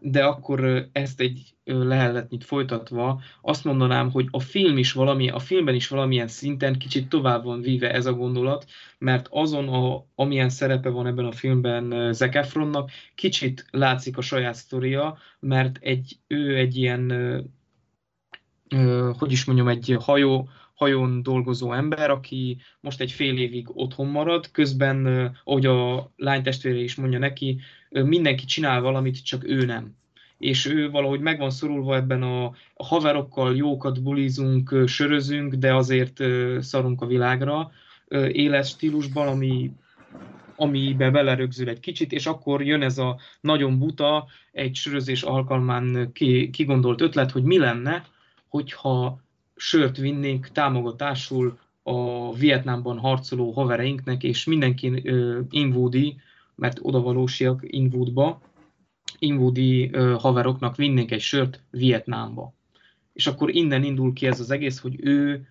de akkor ezt egy leheletnyit folytatva, azt mondanám, hogy a film is valami, a filmben is valamilyen szinten kicsit tovább van víve ez a gondolat, mert azon, a, amilyen szerepe van ebben a filmben Zac Efronnak, kicsit látszik a saját sztoria, mert egy, ő egy ilyen, hogy is mondjam, egy hajó, hajón dolgozó ember, aki most egy fél évig otthon marad, közben, ahogy a lány testvére is mondja neki, mindenki csinál valamit, csak ő nem. És ő valahogy meg van szorulva ebben a, haverokkal jókat bulizunk, sörözünk, de azért szarunk a világra, éles stílusban, ami, amiben belerögzül egy kicsit, és akkor jön ez a nagyon buta, egy sörözés alkalmán ki, kigondolt ötlet, hogy mi lenne, hogyha sört vinnénk támogatásul a Vietnámban harcoló havereinknek, és mindenki Inwoodi, mert odavalósiak Inwoodba, Inwoodi haveroknak vinnénk egy sört Vietnámba. És akkor innen indul ki ez az egész, hogy ő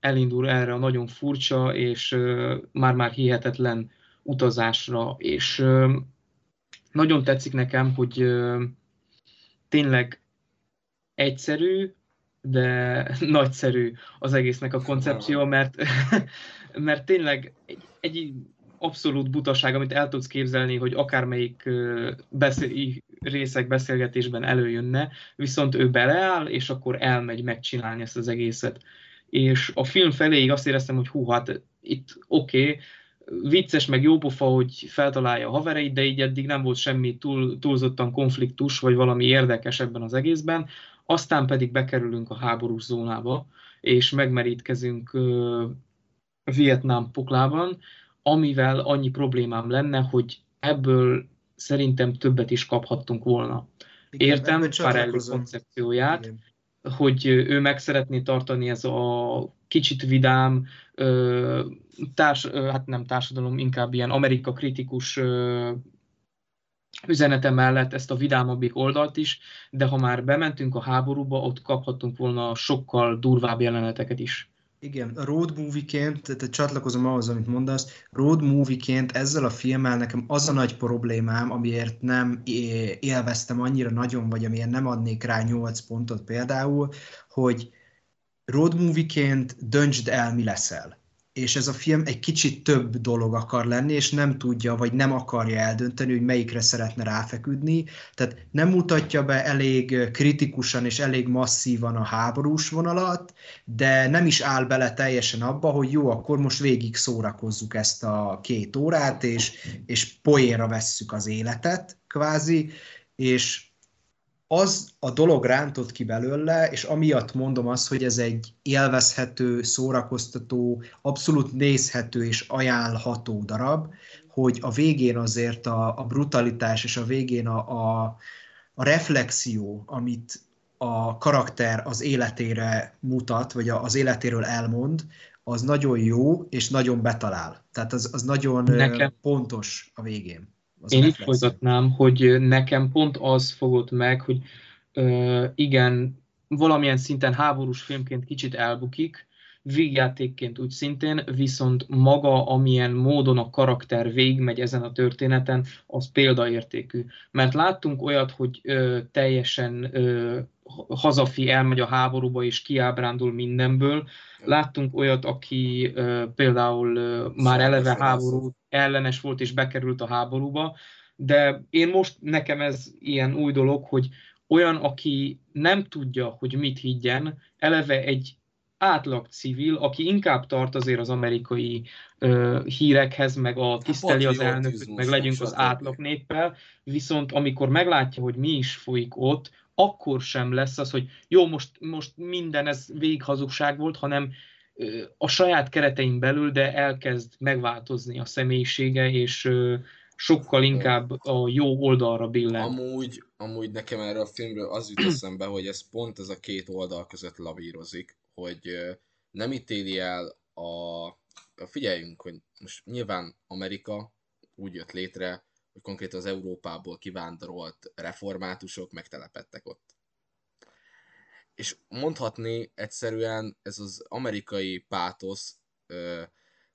elindul erre a nagyon furcsa és már-már hihetetlen utazásra, és nagyon tetszik nekem, hogy tényleg egyszerű, de (laughs) nagyszerű az egésznek a koncepció, mert, (laughs) mert tényleg egy, egy abszolút butaság, amit el tudsz képzelni, hogy akármelyik beszél, részek beszélgetésben előjönne, viszont ő beleáll, és akkor elmegy megcsinálni ezt az egészet. És a film feléig azt éreztem, hogy hú, hát itt oké, okay, vicces, meg jópofa, hogy feltalálja a havereit, de így eddig nem volt semmi túl, túlzottan konfliktus, vagy valami érdekes ebben az egészben aztán pedig bekerülünk a háborús zónába, és megmerítkezünk Vietnám poklában, amivel annyi problémám lenne, hogy ebből szerintem többet is kaphattunk volna. Igen, Értem Farelli koncepcióját, Igen. hogy ő meg szeretné tartani ez a kicsit vidám, társ, hát nem társadalom, inkább ilyen Amerika kritikus üzenete mellett ezt a vidámabbik oldalt is, de ha már bementünk a háborúba, ott kaphattunk volna sokkal durvább jeleneteket is. Igen, road movie-ként, tehát csatlakozom ahhoz, amit mondasz, road movie-ként ezzel a filmmel nekem az a nagy problémám, amiért nem élveztem annyira nagyon, vagy amiért nem adnék rá 8 pontot például, hogy road movie-ként döntsd el, mi leszel és ez a film egy kicsit több dolog akar lenni, és nem tudja, vagy nem akarja eldönteni, hogy melyikre szeretne ráfeküdni. Tehát nem mutatja be elég kritikusan és elég masszívan a háborús vonalat, de nem is áll bele teljesen abba, hogy jó, akkor most végig szórakozzuk ezt a két órát, és, és poénra vesszük az életet, kvázi, és az a dolog rántott ki belőle, és amiatt mondom azt, hogy ez egy élvezhető, szórakoztató, abszolút nézhető és ajánlható darab, hogy a végén azért a, a brutalitás és a végén a, a, a reflexió, amit a karakter az életére mutat, vagy az életéről elmond, az nagyon jó, és nagyon betalál. Tehát az, az nagyon Nekem... pontos a végén. Az Én itt folytatnám, hogy nekem pont az fogott meg, hogy ö, igen, valamilyen szinten háborús filmként kicsit elbukik, végjátékként úgy szintén, viszont maga, amilyen módon a karakter végigmegy ezen a történeten, az példaértékű. Mert láttunk olyat, hogy ö, teljesen ö, hazafi elmegy a háborúba és kiábrándul mindenből. Láttunk olyat, aki ö, például ö, már eleve háború ellenes volt és bekerült a háborúba, de én most nekem ez ilyen új dolog, hogy olyan, aki nem tudja, hogy mit higgyen, eleve egy átlag civil, aki inkább tart azért az amerikai ö, hírekhez, meg a tiszteli az elnököt, meg legyünk az átlag néppel, viszont amikor meglátja, hogy mi is folyik ott, akkor sem lesz az, hogy jó, most, most minden ez végighazugság volt, hanem ö, a saját keretein belül, de elkezd megváltozni a személyisége, és ö, sokkal inkább a jó oldalra billen. Amúgy, amúgy nekem erre a filmről az jut eszembe, hogy ez pont ez a két oldal között lavírozik, hogy nem ítéli el a... Figyeljünk, hogy most nyilván Amerika úgy jött létre, hogy konkrétan az Európából kivándorolt reformátusok megtelepettek ott. És mondhatni egyszerűen ez az amerikai pátosz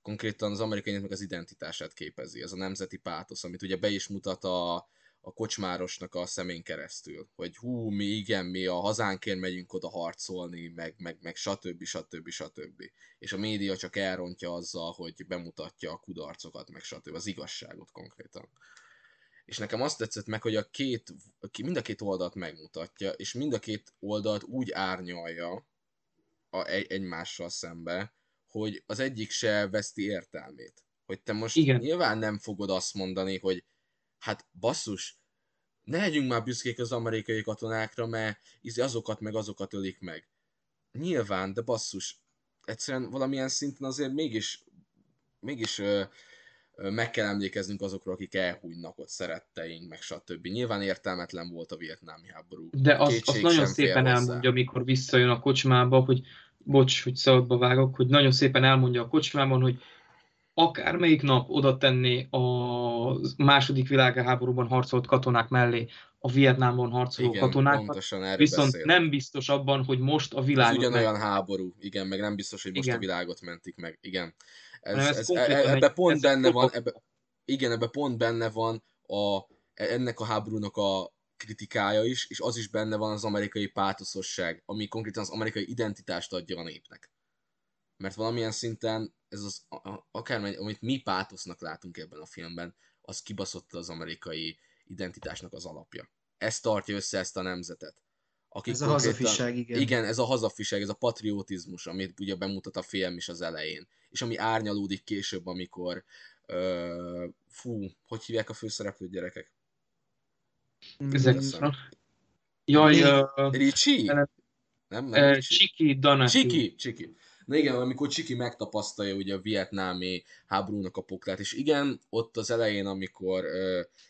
konkrétan az amerikai az identitását képezi, ez a nemzeti pátosz, amit ugye be is mutat a, a kocsmárosnak a szemén keresztül, hogy hú, mi igen, mi a hazánkért megyünk oda harcolni, meg, meg, meg stb. stb. stb. És a média csak elrontja azzal, hogy bemutatja a kudarcokat, meg stb. az igazságot konkrétan. És nekem azt tetszett meg, hogy a két, mind a két oldalt megmutatja, és mind a két oldalt úgy árnyalja a, egy, egymással szembe, hogy az egyik se veszti értelmét. Hogy te most Igen. nyilván nem fogod azt mondani, hogy hát basszus, ne legyünk már büszkék az amerikai katonákra, mert izé azokat meg azokat ölik meg. Nyilván, de basszus, egyszerűen valamilyen szinten azért mégis, mégis ö, ö, meg kell emlékeznünk azokról, akik elhújnak ott szeretteink, meg stb. Nyilván értelmetlen volt a vietnámi háború. De azt az nagyon szépen elmondja, amikor visszajön a kocsmába, hogy bocs, hogy szabadba vágok, hogy nagyon szépen elmondja a kocsmában, hogy akármelyik nap oda tenné a második világháborúban harcolt katonák mellé a Vietnámban harcoló igen, katonákat, viszont beszél. nem biztos abban, hogy most a világot... Ez ugyanolyan meg... háború, igen, meg nem biztos, hogy most igen. a világot mentik meg, igen. Ez, ez, ez, e- ebbe egy, pont benne van, ebbe, igen, ebbe pont benne van a, ennek a háborúnak a kritikája is, és az is benne van az amerikai pátoszosság, ami konkrétan az amerikai identitást adja a népnek. Mert valamilyen szinten ez az, akár amit mi pátosznak látunk ebben a filmben, az kibaszott az amerikai identitásnak az alapja. Ez tartja össze ezt a nemzetet. Akik ez a hazafiság, igen. Igen, ez a hazafiság, ez a patriotizmus, amit ugye bemutat a film is az elején. És ami árnyalódik később, amikor uh, fú, hogy hívják a főszereplőt gyerekek? Jaj, uh, Ricsi? Nem, nem Csiki Danati. Csiki, Csiki. Na igen, amikor Csiki megtapasztalja ugye a vietnámi háborúnak a poklát, és igen, ott az elején, amikor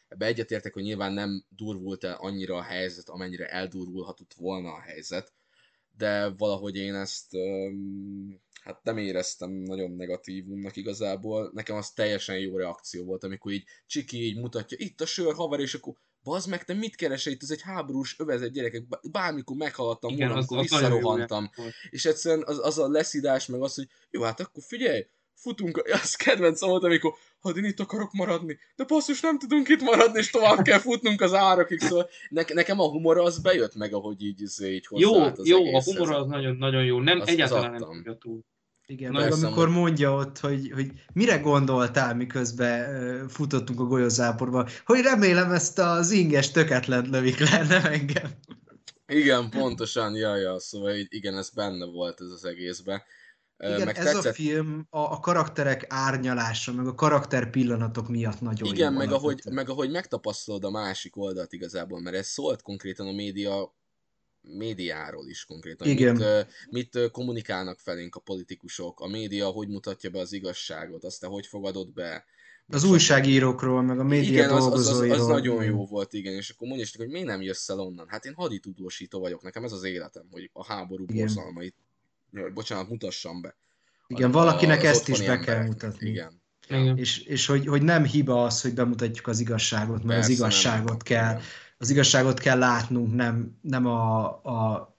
ebbe egyetértek, hogy nyilván nem durvult el annyira a helyzet, amennyire eldurvulhatott volna a helyzet, de valahogy én ezt hát nem éreztem nagyon negatívumnak igazából. Nekem az teljesen jó reakció volt, amikor így Csiki így mutatja, itt a sör haver, és akkor bazd meg, te mit keresel itt, ez egy háborús övezet gyerekek, bármikor meghaladtam volna, amikor visszarohantam. És egyszerűen az, az a leszidás, meg az, hogy jó, hát akkor figyelj, futunk, (laughs) az kedvenc volt, amikor ha én itt akarok maradni, de basszus nem tudunk itt maradni, és tovább kell futnunk az árakig, szóval ne, nekem a humor az bejött meg, ahogy így, izé, így Jó, az jó, a humor az nagyon, nagyon jó, nem, az, egyáltalán az nem túl. Igen, meg amikor mondja ott, hogy, hogy mire gondoltál, miközben futottunk a golyozáporba, hogy remélem ezt az inges töketlen lövik le, nem engem. Igen, pontosan, ja, ja, szóval igen, ez benne volt ez az egészben. Igen, meg ez tetszett... a film a, a karakterek árnyalása, meg a karakter pillanatok miatt nagyon Igen, meg ahogy, meg ahogy megtapasztalod a másik oldalt igazából, mert ez szólt konkrétan a média médiáról is konkrétan. Igen. Mit, mit kommunikálnak felénk a politikusok, a média hogy mutatja be az igazságot, azt te hogy fogadod be. Az újságírókról, meg a média igen, az, az, az, az, nagyon jó volt, igen, és akkor mondja, hogy miért nem jössz el onnan? Hát én haditudósító vagyok, nekem ez az életem, hogy a háború igen. borzalmait, bocsánat, mutassam be. Igen, a, valakinek ezt is be kell mutatni. Igen. Igen. És, és hogy, hogy nem hiba az, hogy bemutatjuk az igazságot, mert Persze, az igazságot nem, kell. Igen az igazságot kell látnunk, nem, nem a, a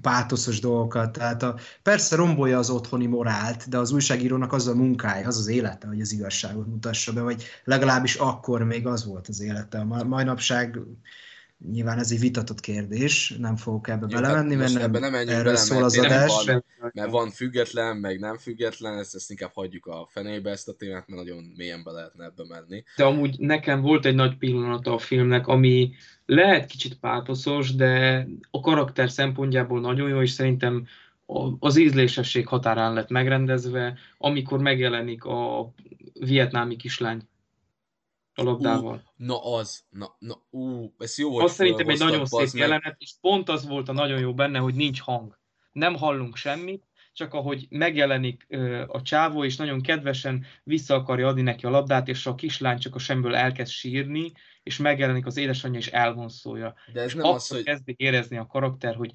pátoszos dolgokat. Tehát a, persze rombolja az otthoni morált, de az újságírónak az a munkája, az az élete, hogy az igazságot mutassa be, vagy legalábbis akkor még az volt az élete. A mai napság Nyilván ez egy vitatott kérdés, nem fogok ebbe Jó, belemenni, mert nem, nem erről bele, szól az adás. Van, mert van független, meg nem független, ezt, ezt inkább hagyjuk a fenébe ezt a témát, mert nagyon mélyen be lehetne ebbe menni. De amúgy nekem volt egy nagy pillanata a filmnek, ami lehet kicsit pátoszos, de a karakter szempontjából nagyon jó, és szerintem az ízlésesség határán lett megrendezve, amikor megjelenik a vietnámi kislány a labdával. Uh, na az, na, na, ú, ez jó, hogy Az szerintem egy nagyon szép meg. jelenet, és pont az volt a nagyon jó benne, hogy nincs hang. Nem hallunk semmit, csak ahogy megjelenik ö, a csávó, és nagyon kedvesen vissza akarja adni neki a labdát, és a kislány csak a semből elkezd sírni, és megjelenik az édesanyja, és elvonszolja. De ez és nem az, hogy... kezdik érezni a karakter, hogy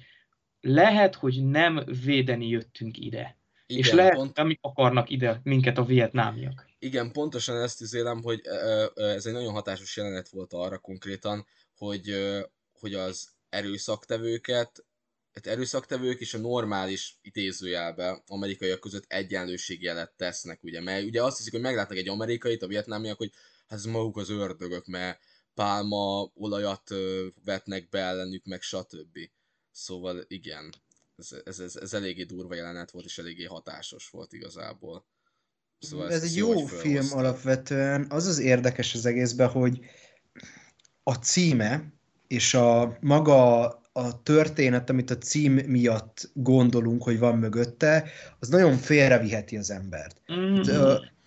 lehet, hogy nem védeni jöttünk ide. Igen, és lehet, pont... nem akarnak ide minket a vietnámiak. Igen, pontosan ezt üzélem, hogy ez egy nagyon hatásos jelenet volt arra konkrétan, hogy, hogy az erőszaktevőket, hát erőszaktevők és a normális idézőjelbe amerikaiak között egyenlőségjelet tesznek, ugye, mert ugye azt hiszik, hogy meglátnak egy amerikait, a vietnámiak, hogy hát ez maguk az ördögök, mert pálma olajat vetnek be ellenük, meg stb. Szóval igen, ez, ez, ez, ez eléggé durva jelenet volt, és eléggé hatásos volt igazából. Szóval ez egy jó film alapvetően. Az az érdekes az egészben, hogy a címe és a maga a történet, amit a cím miatt gondolunk, hogy van mögötte, az nagyon félreviheti az embert. Mm-hmm.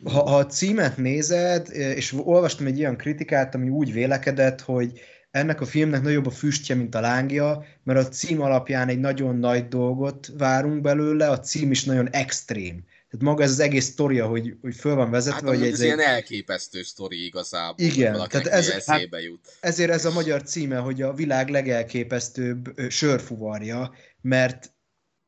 Ha, ha a címet nézed, és olvastam egy olyan kritikát, ami úgy vélekedett, hogy ennek a filmnek nagyobb a füstje, mint a lángja, mert a cím alapján egy nagyon nagy dolgot várunk belőle, a cím is nagyon extrém. Tehát maga ez az egész sztoria, hogy, hogy föl van vezetve. Hát, hogy ez egy... ilyen elképesztő sztori igazából. Igen, tehát ez, hát, jut. ezért ez a magyar címe, hogy a világ legelképesztőbb sörfuvarja, mert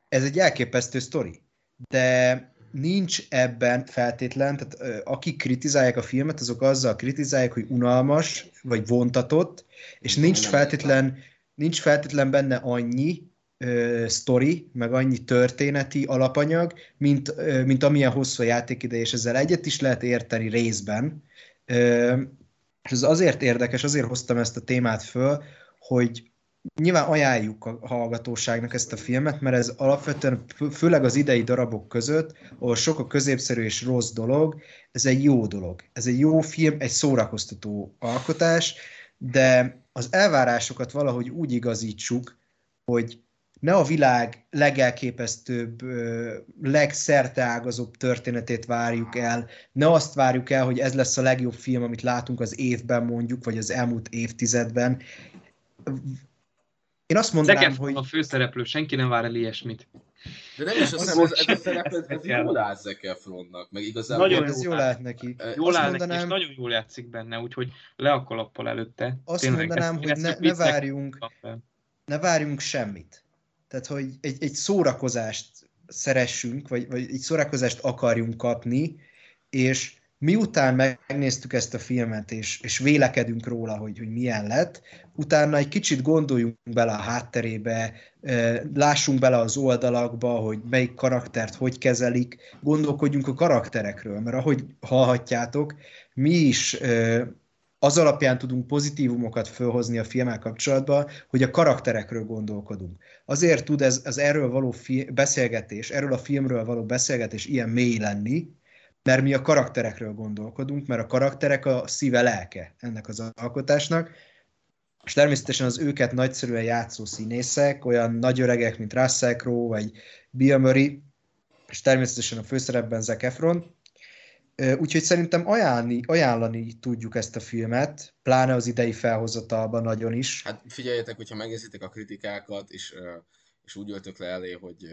ez egy elképesztő sztori. De nincs ebben feltétlen, tehát akik kritizálják a filmet, azok azzal kritizálják, hogy unalmas, vagy vontatott, és nincs feltétlen, nincs feltétlen benne annyi, ö, sztori, meg annyi történeti alapanyag, mint, ö, mint amilyen hosszú a játékide, és ezzel egyet is lehet érteni részben. És ez azért érdekes, azért hoztam ezt a témát föl, hogy nyilván ajánljuk a hallgatóságnak ezt a filmet, mert ez alapvetően, főleg az idei darabok között, ahol sok a középszerű és rossz dolog, ez egy jó dolog. Ez egy jó film, egy szórakoztató alkotás, de az elvárásokat valahogy úgy igazítsuk, hogy ne a világ legelképesztőbb, legszerteágazóbb történetét várjuk el, ne azt várjuk el, hogy ez lesz a legjobb film, amit látunk az évben mondjuk, vagy az elmúlt évtizedben. Én azt mondanám, Zekef hogy... a főszereplő, senki nem vár el ilyesmit. De nem is azt hiszem, ez, ez a szerep, ez, jól áll Zac Efronnak, meg igazából... Nagyon ez jól állt neki. Jól áll mondanám, neki, és nagyon jól játszik benne, úgyhogy le a kalappal előtte. Azt Tényleg, mondanám, ezt, hogy ne, ne, várjunk, ne várjunk semmit. Tehát, hogy egy, egy szórakozást szeressünk, vagy, vagy egy szórakozást akarjunk kapni, és miután megnéztük ezt a filmet, és, és vélekedünk róla, hogy, hogy milyen lett, utána egy kicsit gondoljunk bele a hátterébe, lássunk bele az oldalakba, hogy melyik karaktert hogy kezelik, gondolkodjunk a karakterekről, mert ahogy hallhatjátok, mi is az alapján tudunk pozitívumokat fölhozni a filmmel kapcsolatban, hogy a karakterekről gondolkodunk. Azért tud ez az erről való fi- beszélgetés, erről a filmről való beszélgetés ilyen mély lenni, mert mi a karakterekről gondolkodunk, mert a karakterek a szíve lelke ennek az alkotásnak, és természetesen az őket nagyszerűen játszó színészek, olyan nagy öregek, mint Russell Crowe, vagy Bill Murray, és természetesen a főszerepben Zac Efron, Úgyhogy szerintem ajánlani, ajánlani tudjuk ezt a filmet, pláne az idei felhozatalban nagyon is. Hát figyeljetek, hogyha megnézitek a kritikákat, és, és úgy öltök le elé, hogy,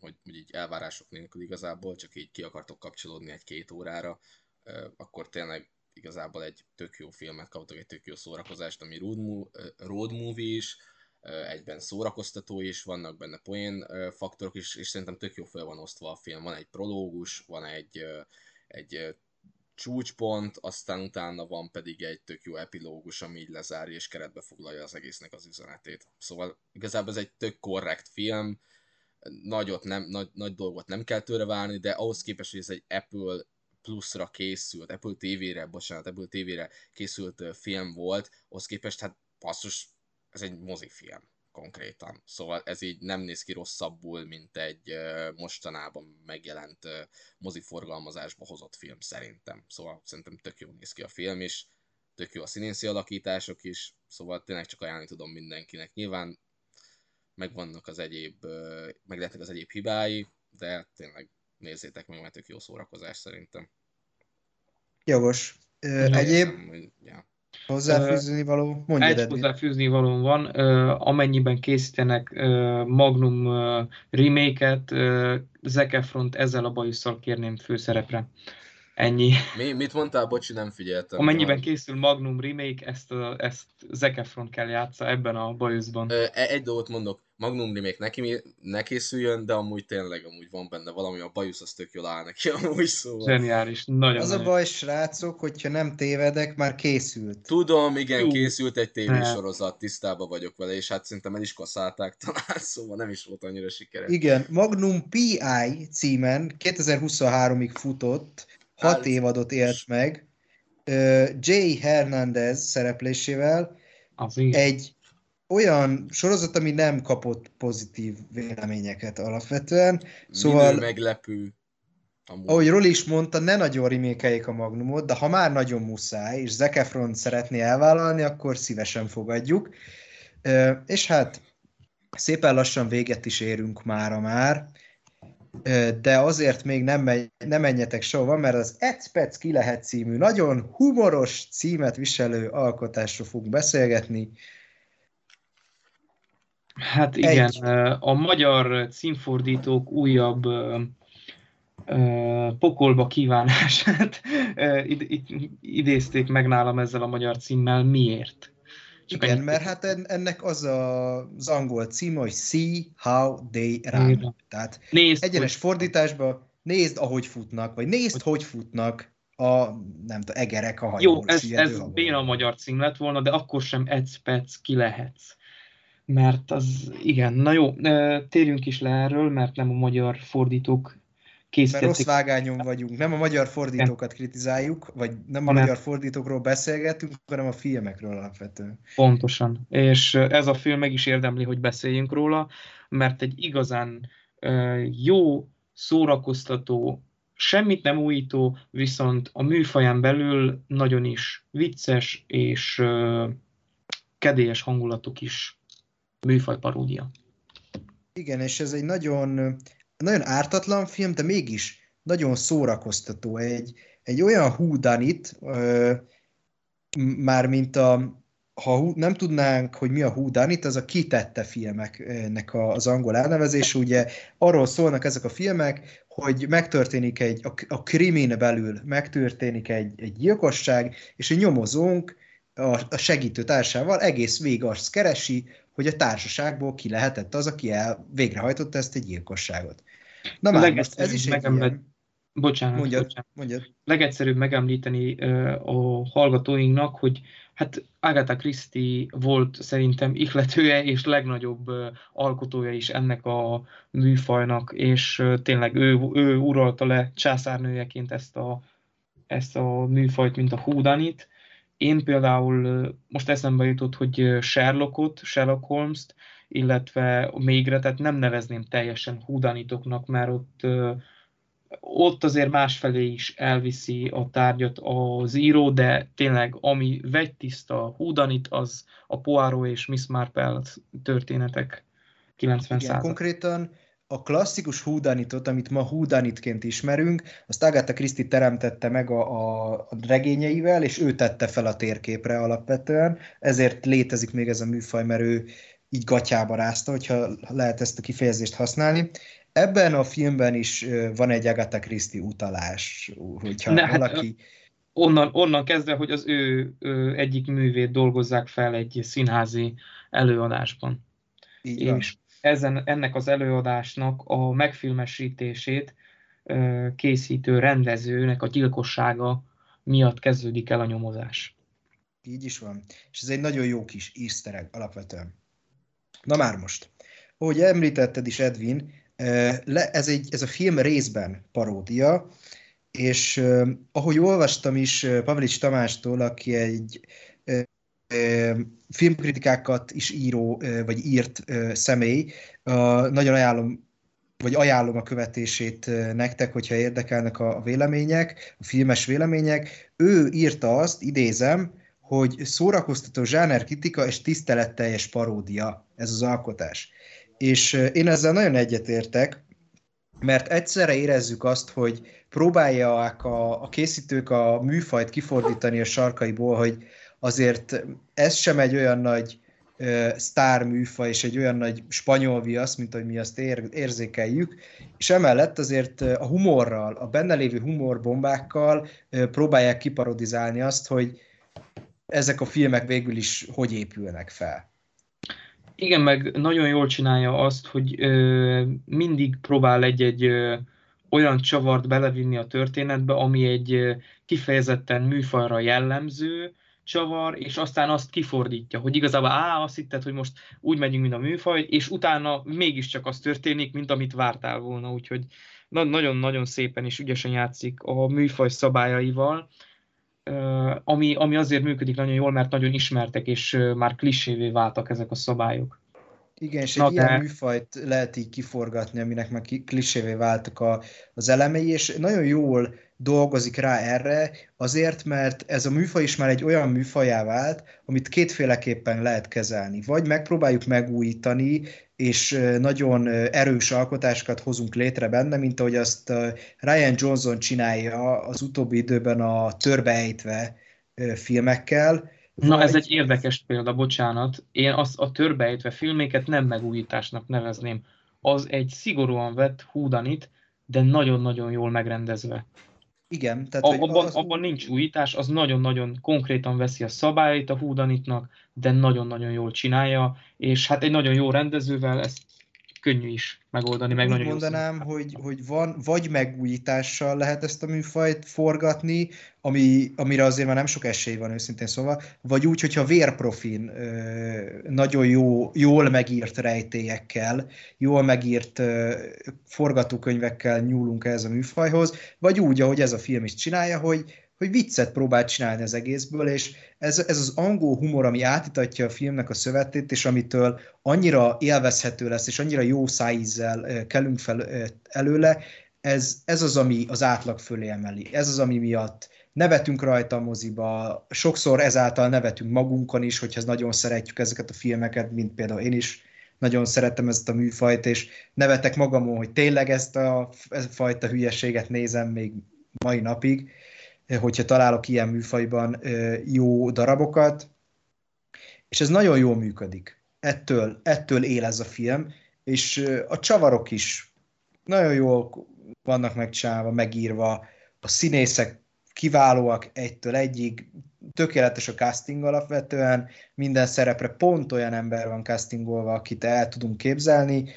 hogy, hogy így elvárások nélkül igazából csak így ki akartok kapcsolódni egy-két órára, akkor tényleg igazából egy tök jó filmet kaptok, egy tök jó szórakozást, ami road, movie, is, egyben szórakoztató is, vannak benne poén faktorok is, és szerintem tök jó fel van osztva a film. Van egy prológus, van egy egy csúcspont, aztán utána van pedig egy tök jó epilógus, ami így lezárja és keretbe foglalja az egésznek az üzenetét. Szóval igazából ez egy tök korrekt film, nagyot nem, nagy, nagy dolgot nem kell tőle várni, de ahhoz képest, hogy ez egy Apple Plus-ra készült, Apple TV-re, bocsánat, Apple TV-re készült film volt, ahhoz képest hát passzus, ez egy mozifilm konkrétan. Szóval ez így nem néz ki rosszabbul, mint egy mostanában megjelent moziforgalmazásba hozott film szerintem. Szóval szerintem tök jó néz ki a film is, tök jó a színészi alakítások is, szóval tényleg csak ajánlani tudom mindenkinek. Nyilván megvannak az egyéb, meg lehetnek az egyéb hibái, de tényleg nézzétek meg, mert tök jó szórakozás szerintem. Jogos. Egyéb? Hiszem, ja. Hozzáfűzni való? Mondja Egy Edni. hozzáfűzni való van, amennyiben készítenek Magnum remake-et, Zac Efron ezzel a bajusszal kérném főszerepre. Ennyi. Mi, mit mondtál? Bocsi, nem figyeltem. Amennyiben már. készül Magnum remake, ezt, a, ezt Zac Efron kell játsza ebben a bajuszban. E, egy dolgot mondok, Magnum remake neki, ne készüljön, de amúgy tényleg amúgy van benne valami, a bajusz az tök jól áll neki (laughs) amúgy szóval. Zseniális, nagyon Az nagyon. a baj, srácok, hogyha nem tévedek, már készült. Tudom, igen, Jú. készült egy tévésorozat, tisztában vagyok vele, és hát szerintem el is kaszálták talán, (laughs) szóval nem is volt annyira sikeres. Igen, Magnum PI címen 2023-ig futott, hat évadot élt meg, Jay Hernandez szereplésével Az így. egy olyan sorozat, ami nem kapott pozitív véleményeket alapvetően. Szóval... Szóval, meglepő. Amúgy. ahogy Roli is mondta, ne nagyon remékeljék a Magnumot, de ha már nagyon muszáj, és Zac Efron szeretné elvállalni, akkor szívesen fogadjuk. És hát szépen lassan véget is érünk mára már, de azért még nem, megy, nem menjetek sehova, mert az Ecpec ki lehet című nagyon humoros címet viselő alkotásról fogunk beszélgetni. Hát igen, Egy. a magyar címfordítók újabb pokolba kívánását idézték meg nálam ezzel a magyar címmel. Miért? Csak Igen, mert hát en- ennek az a, az angol címe, hogy See How They Run. Igen. Tehát Nézd, egyenes fordításba nézd, ahogy futnak, vagy nézd, hogy futnak a, nem tudom, egerek a hogy, hajóból. jó, ez, ez béna magyar cím lett volna, de akkor sem ecpec ki lehetsz. Mert az, igen, na jó, térjünk is le erről, mert nem a magyar fordítók Mert készítették. rossz vágányon vagyunk, nem a magyar fordítókat kritizáljuk, vagy nem a Hanem- magyar fordítókról beszélgetünk, hanem a filmekről alapvetően. Pontosan. És ez a film meg is érdemli, hogy beszéljünk róla, mert egy igazán jó, szórakoztató, semmit nem újító, viszont a műfaján belül nagyon is vicces és kedélyes hangulatú kis műfajparódia. Igen, és ez egy nagyon, nagyon ártatlan film, de mégis nagyon szórakoztató. Egy, egy olyan húdanit, már mint a, ha nem tudnánk, hogy mi a húdanit, az a kitette filmeknek a- az angol elnevezése. Ugye arról szólnak ezek a filmek, hogy megtörténik egy, a, a krimin belül megtörténik egy, egy gyilkosság, és egy nyomozónk a, a segítő társával egész végig azt keresi, hogy a társaságból ki lehetett az, aki el, végrehajtotta ezt a gyilkosságot. Na már most ez is egy ilyen... Bocsánat, Mondjad, bocsánat. mondjad. legegyszerűbb megemlíteni a hallgatóinknak, hogy hát Agatha Christie volt szerintem ihletője és legnagyobb alkotója is ennek a műfajnak, és tényleg ő, ő uralta le császárnőjeként ezt a, ezt a műfajt, mint a húdanit. Én például most eszembe jutott, hogy Sherlockot, Sherlock Holmes-t, illetve mégre, tehát nem nevezném teljesen húdanitoknak, mert ott ott azért másfelé is elviszi a tárgyat az író, de tényleg ami vegytiszta húdanit, az a Poirot és Miss Marple történetek 90 Igen, konkrétan a klasszikus húdanitot, amit ma húdanitként ismerünk, azt Agatha Christie teremtette meg a, a, a regényeivel, és ő tette fel a térképre alapvetően, ezért létezik még ez a műfaj, mert ő így gatyába rázta, hogyha lehet ezt a kifejezést használni. Ebben a filmben is van egy Agatha Christie utalás, hogyha Ne, hát, valaki... Onnan, onnan kezdve, hogy az ő, ő egyik művét dolgozzák fel egy színházi előadásban. Így. És ezen, ennek az előadásnak a megfilmesítését készítő rendezőnek a gyilkossága miatt kezdődik el a nyomozás. Így is van. És ez egy nagyon jó kis easter egg alapvetően. Na már most. Ahogy említetted is, Edwin, ez, egy, ez a film részben paródia, és ahogy olvastam is Pavlics Tamástól, aki egy filmkritikákat is író, vagy írt személy, nagyon ajánlom vagy ajánlom a követését nektek, hogyha érdekelnek a vélemények, a filmes vélemények. Ő írta azt, idézem, hogy szórakoztató zsánerkritika és tiszteletteljes paródia ez az alkotás. És én ezzel nagyon egyetértek, mert egyszerre érezzük azt, hogy próbálják a, a készítők a műfajt kifordítani a sarkaiból, hogy azért ez sem egy olyan nagy sztár műfaj, és egy olyan nagy spanyol viasz, mint ahogy mi azt ér, érzékeljük, és emellett azért a humorral, a benne lévő humorbombákkal próbálják kiparodizálni azt, hogy ezek a filmek végül is hogy épülnek fel. Igen, meg nagyon jól csinálja azt, hogy ö, mindig próbál egy-egy ö, olyan csavart belevinni a történetbe, ami egy ö, kifejezetten műfajra jellemző csavar, és aztán azt kifordítja, hogy igazából á, azt hitted, hogy most úgy megyünk, mint a műfaj, és utána mégiscsak az történik, mint amit vártál volna, úgyhogy na- nagyon-nagyon szépen és ügyesen játszik a műfaj szabályaival, ami, ami azért működik nagyon jól, mert nagyon ismertek, és már klisévé váltak ezek a szabályok. Igen, és egy Na, ilyen de... műfajt lehet így kiforgatni, aminek már klisévé váltak a, az elemei, és nagyon jól dolgozik rá erre, azért, mert ez a műfaj is már egy olyan műfajá vált, amit kétféleképpen lehet kezelni. Vagy megpróbáljuk megújítani, és nagyon erős alkotásokat hozunk létre benne, mint ahogy azt Ryan Johnson csinálja az utóbbi időben a törbeejtve filmekkel. Na ez egy érdekes példa, bocsánat. Én azt a törbeejtve filméket nem megújításnak nevezném. Az egy szigorúan vett húdanit, de nagyon-nagyon jól megrendezve. Igen. Tehát, a, abban, az... abban nincs újítás, az nagyon-nagyon konkrétan veszi a szabályait a húdanitnak, de nagyon-nagyon jól csinálja, és hát egy nagyon jó rendezővel ezt könnyű is megoldani, meg Úgy nagyon mondanám, hogy, hogy van, vagy megújítással lehet ezt a műfajt forgatni, ami, amire azért már nem sok esély van őszintén szóval, vagy úgy, hogyha vérprofin nagyon jó, jól megírt rejtélyekkel, jól megírt forgatókönyvekkel nyúlunk ehhez a műfajhoz, vagy úgy, ahogy ez a film is csinálja, hogy, hogy viccet próbál csinálni az egészből, és ez, ez az angol humor, ami átítatja a filmnek a szövetét, és amitől annyira élvezhető lesz, és annyira jó szájízzel kelünk fel előle, ez, ez az, ami az átlag fölé emeli. Ez az, ami miatt nevetünk rajta a moziba, sokszor ezáltal nevetünk magunkon is, hogyha nagyon szeretjük ezeket a filmeket, mint például én is nagyon szeretem ezt a műfajt, és nevetek magamon, hogy tényleg ezt a, ezt a fajta hülyeséget nézem még mai napig, hogyha találok ilyen műfajban jó darabokat, és ez nagyon jól működik. Ettől, ettől él ez a film, és a csavarok is nagyon jól vannak megcsinálva, megírva, a színészek kiválóak egytől egyig, tökéletes a casting alapvetően, minden szerepre pont olyan ember van castingolva, akit el tudunk képzelni,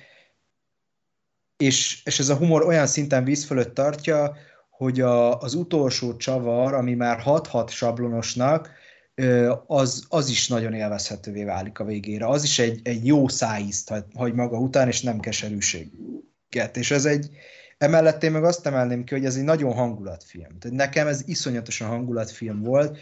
és, és ez a humor olyan szinten víz fölött tartja, hogy a, az utolsó csavar, ami már hat-hat sablonosnak, az, az is nagyon élvezhetővé válik a végére. Az is egy, egy jó szájízt hagy maga után, és nem keserűséget. És ez egy, emellett én meg azt emelném ki, hogy ez egy nagyon hangulatfilm. Tehát nekem ez iszonyatosan hangulatfilm volt,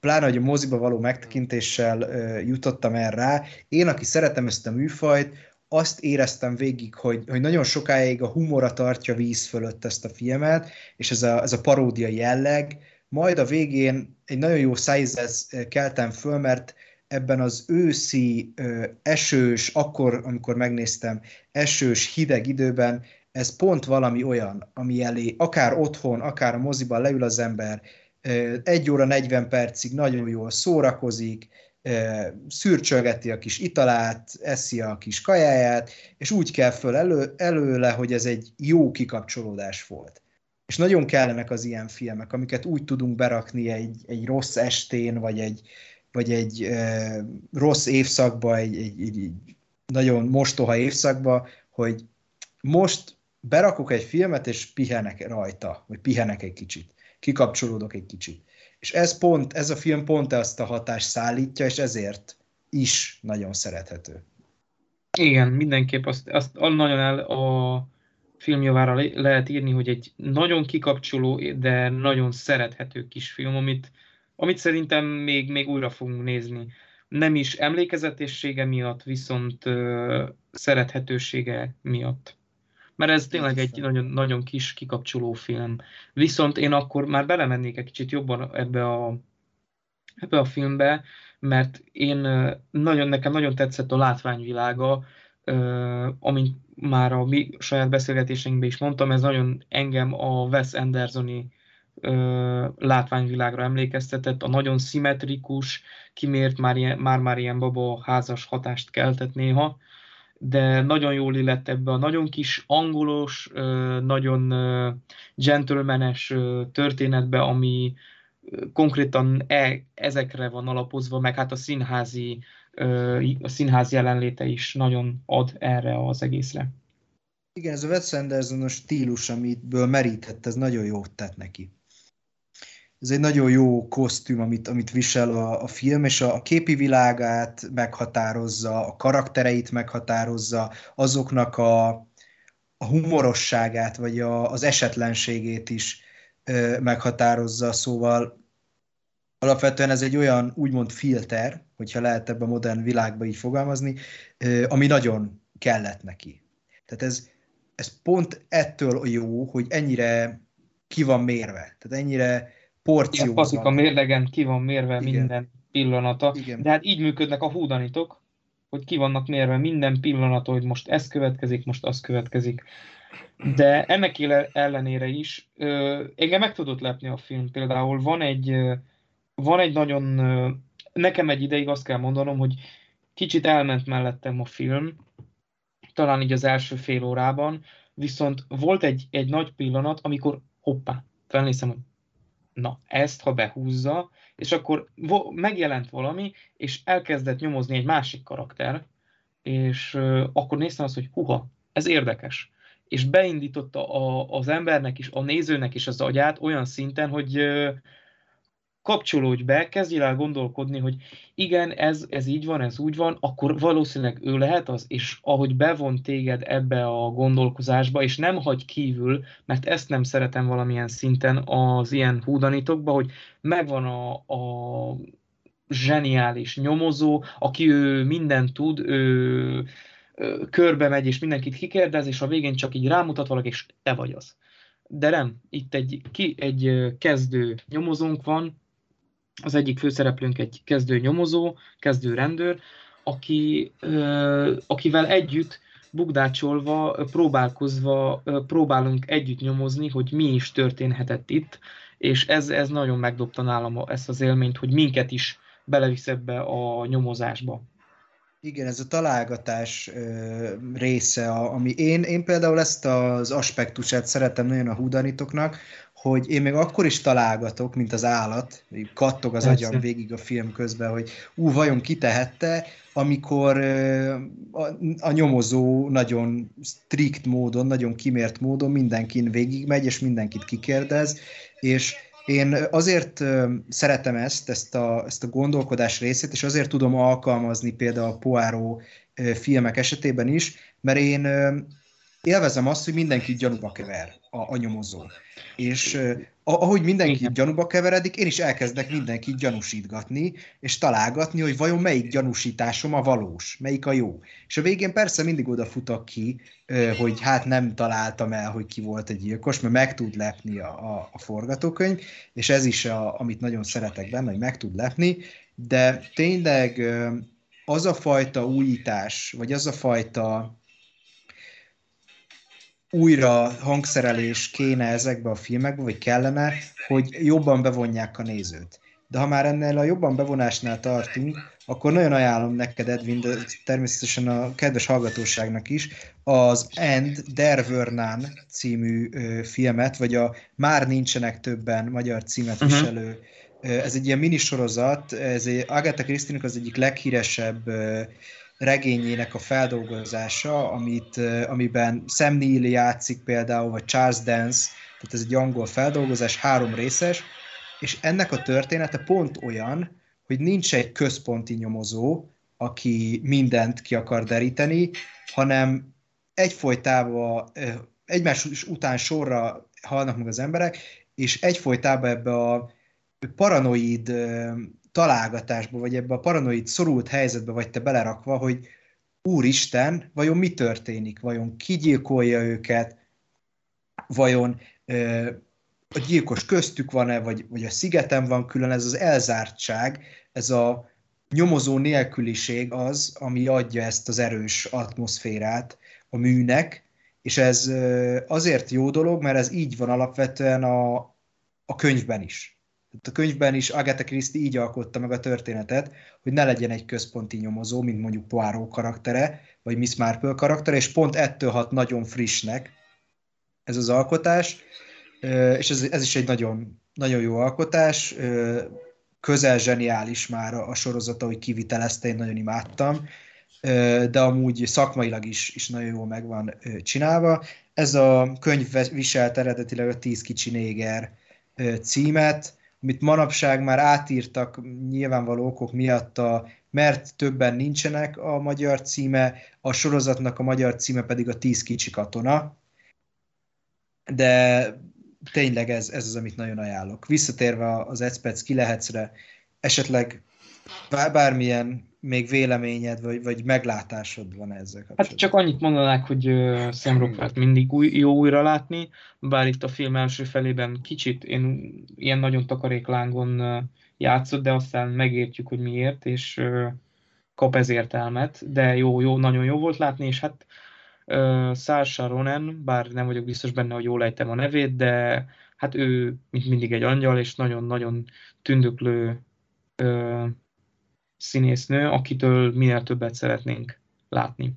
pláne, hogy a moziba való megtekintéssel jutottam erre rá. Én, aki szeretem ezt a műfajt, azt éreztem végig, hogy, hogy nagyon sokáig a humora tartja víz fölött ezt a filmet, és ez a, ez a paródia jelleg, majd a végén egy nagyon jó szájzez keltem föl, mert ebben az őszi, esős, akkor, amikor megnéztem, esős, hideg időben, ez pont valami olyan, ami elé, akár otthon, akár a moziban leül az ember, egy óra 40 percig nagyon jól szórakozik, szürcsölgeti a kis italát, eszi a kis kajáját, és úgy kell föl elő, előle, hogy ez egy jó kikapcsolódás volt. És nagyon kellenek az ilyen filmek, amiket úgy tudunk berakni egy, egy rossz estén, vagy egy, vagy egy e, rossz évszakba, egy, egy, egy, egy nagyon mostoha évszakba, hogy most berakok egy filmet, és pihenek rajta, vagy pihenek egy kicsit, kikapcsolódok egy kicsit. És ez pont, ez a film pont ezt a hatást szállítja, és ezért is nagyon szerethető. Igen, mindenképp azt, azt nagyon el a filmjavára lehet írni, hogy egy nagyon kikapcsoló, de nagyon szerethető kis film, amit, amit szerintem még, még újra fogunk nézni. Nem is emlékezetessége miatt, viszont uh, szerethetősége miatt mert ez tényleg egy nagyon, nagyon kis kikapcsoló film. Viszont én akkor már belemennék egy kicsit jobban ebbe a, ebbe a filmbe, mert én nagyon, nekem nagyon tetszett a látványvilága, amint már a mi saját beszélgetésünkben is mondtam, ez nagyon engem a Wes Andersoni látványvilágra emlékeztetett, a nagyon szimmetrikus, kimért már, ilyen, már, már ilyen baba házas hatást keltett néha, de nagyon jól illett ebbe a nagyon kis angolos, nagyon gentlemanes történetbe, ami konkrétan e, ezekre van alapozva, meg hát a színházi, a színház jelenléte is nagyon ad erre az egészre. Igen, ez a Wes Anderson stílus, amitből merített, ez nagyon jót tett neki ez egy nagyon jó kosztüm, amit, amit visel a, a film, és a, a képi világát meghatározza, a karaktereit meghatározza, azoknak a, a humorosságát, vagy a, az esetlenségét is ö, meghatározza, szóval alapvetően ez egy olyan úgymond filter, hogyha lehet ebben a modern világban így fogalmazni, ami nagyon kellett neki. Tehát ez, ez pont ettől jó, hogy ennyire ki van mérve. Tehát ennyire porció. a mérlegen ki van mérve Igen. minden pillanata. Igen. De hát így működnek a húdanitok, hogy ki vannak mérve minden pillanata, hogy most ez következik, most az következik. De ennek ellenére is ö, engem meg tudott lepni a film. Például van egy, van egy nagyon, nekem egy ideig azt kell mondanom, hogy kicsit elment mellettem a film, talán így az első fél órában, viszont volt egy, egy nagy pillanat, amikor hoppá, felnézem, hogy na, ezt ha behúzza, és akkor megjelent valami, és elkezdett nyomozni egy másik karakter, és uh, akkor néztem azt, hogy huha, ez érdekes. És beindította a, az embernek is, a nézőnek is az agyát olyan szinten, hogy uh, kapcsolódj be, kezdjél el gondolkodni, hogy igen, ez, ez így van, ez úgy van, akkor valószínűleg ő lehet az, és ahogy bevon téged ebbe a gondolkozásba, és nem hagy kívül, mert ezt nem szeretem valamilyen szinten az ilyen húdanitokba, hogy megvan a, a zseniális nyomozó, aki ő mindent tud, ő körbe megy, és mindenkit kikérdez, és a végén csak így rámutat valaki, és te vagy az. De nem, itt egy, ki, egy kezdő nyomozónk van, az egyik főszereplőnk egy kezdő nyomozó, kezdő rendőr, aki, akivel együtt bugdácsolva, próbálkozva, próbálunk együtt nyomozni, hogy mi is történhetett itt, és ez, ez nagyon megdobta nálam ezt az élményt, hogy minket is belevisz ebbe a nyomozásba. Igen, ez a találgatás része, ami én, én például ezt az aspektusát szeretem nagyon a húdanitoknak, hogy én még akkor is találgatok, mint az állat, kattog az agyam végig a film közben, hogy ú, vajon kitehette, amikor a, a nyomozó nagyon strikt módon, nagyon kimért módon mindenkin végigmegy, és mindenkit kikérdez, és én azért szeretem ezt, ezt a, ezt a gondolkodás részét, és azért tudom alkalmazni például a Poirot filmek esetében is, mert én élvezem azt, hogy mindenki gyanúba kever a, a nyomozó. És ahogy mindenki gyanúba keveredik, én is elkezdek mindenkit gyanúsítgatni, és találgatni, hogy vajon melyik gyanúsításom a valós, melyik a jó. És a végén persze mindig odafutok ki, hogy hát nem találtam el, hogy ki volt egy gyilkos, mert meg tud lepni a, a, a forgatókönyv, és ez is, a, amit nagyon szeretek benne, hogy meg tud lepni, de tényleg az a fajta újítás, vagy az a fajta újra hangszerelés kéne ezekbe a filmekbe, vagy kellene, hogy jobban bevonják a nézőt. De ha már ennél a jobban bevonásnál tartunk, akkor nagyon ajánlom neked, Edwin, de természetesen a kedves hallgatóságnak is, az End Der Vernán című ö, filmet, vagy a Már nincsenek többen magyar címet uh-huh. viselő. Ez egy ilyen minisorozat, ez egy, Agatha christie az egyik leghíresebb ö, regényének a feldolgozása, amit, amiben Sam Neill játszik például, vagy Charles Dance, tehát ez egy angol feldolgozás, három részes, és ennek a története pont olyan, hogy nincs egy központi nyomozó, aki mindent ki akar deríteni, hanem egyfolytában egymás után sorra halnak meg az emberek, és egyfolytában ebbe a paranoid találgatásba, vagy ebbe a paranoid szorult helyzetbe vagy te belerakva, hogy úristen, vajon mi történik? Vajon kigyilkolja őket? Vajon ö, a gyilkos köztük van-e, vagy, vagy a szigeten van külön? Ez az elzártság, ez a nyomozó nélküliség az, ami adja ezt az erős atmoszférát a műnek, és ez azért jó dolog, mert ez így van alapvetően a, a könyvben is a könyvben is Agatha Christie így alkotta meg a történetet, hogy ne legyen egy központi nyomozó, mint mondjuk Poirot karaktere, vagy Miss Marple karaktere, és pont ettől hat nagyon frissnek ez az alkotás, és ez, ez is egy nagyon, nagyon jó alkotás, közel zseniális már a, sorozata, hogy kivitelezte, én nagyon imádtam, de amúgy szakmailag is, is nagyon jól meg van csinálva. Ez a könyv viselt eredetileg a Tíz kicsi néger címet, amit manapság már átírtak nyilvánvaló okok miatt, a, mert többen nincsenek a magyar címe, a sorozatnak a magyar címe pedig a Tíz kicsi katona. De tényleg ez, ez az, amit nagyon ajánlok. Visszatérve az Ecspec ki lehetszre, esetleg bármilyen még véleményed, vagy, vagy meglátásod van ezzel kapcsolatban? Hát csak annyit mondanák, hogy uh, Sam Rockwell mindig új, jó újra látni, bár itt a film első felében kicsit én ilyen nagyon takaréklángon uh, játszott, de aztán megértjük, hogy miért, és uh, kap ez értelmet, de jó, jó, nagyon jó volt látni, és hát uh, Sarsha Ronan, bár nem vagyok biztos benne, hogy jól ejtem a nevét, de hát ő, mint mindig egy angyal, és nagyon-nagyon tündöklő uh, színésznő, akitől minél többet szeretnénk látni.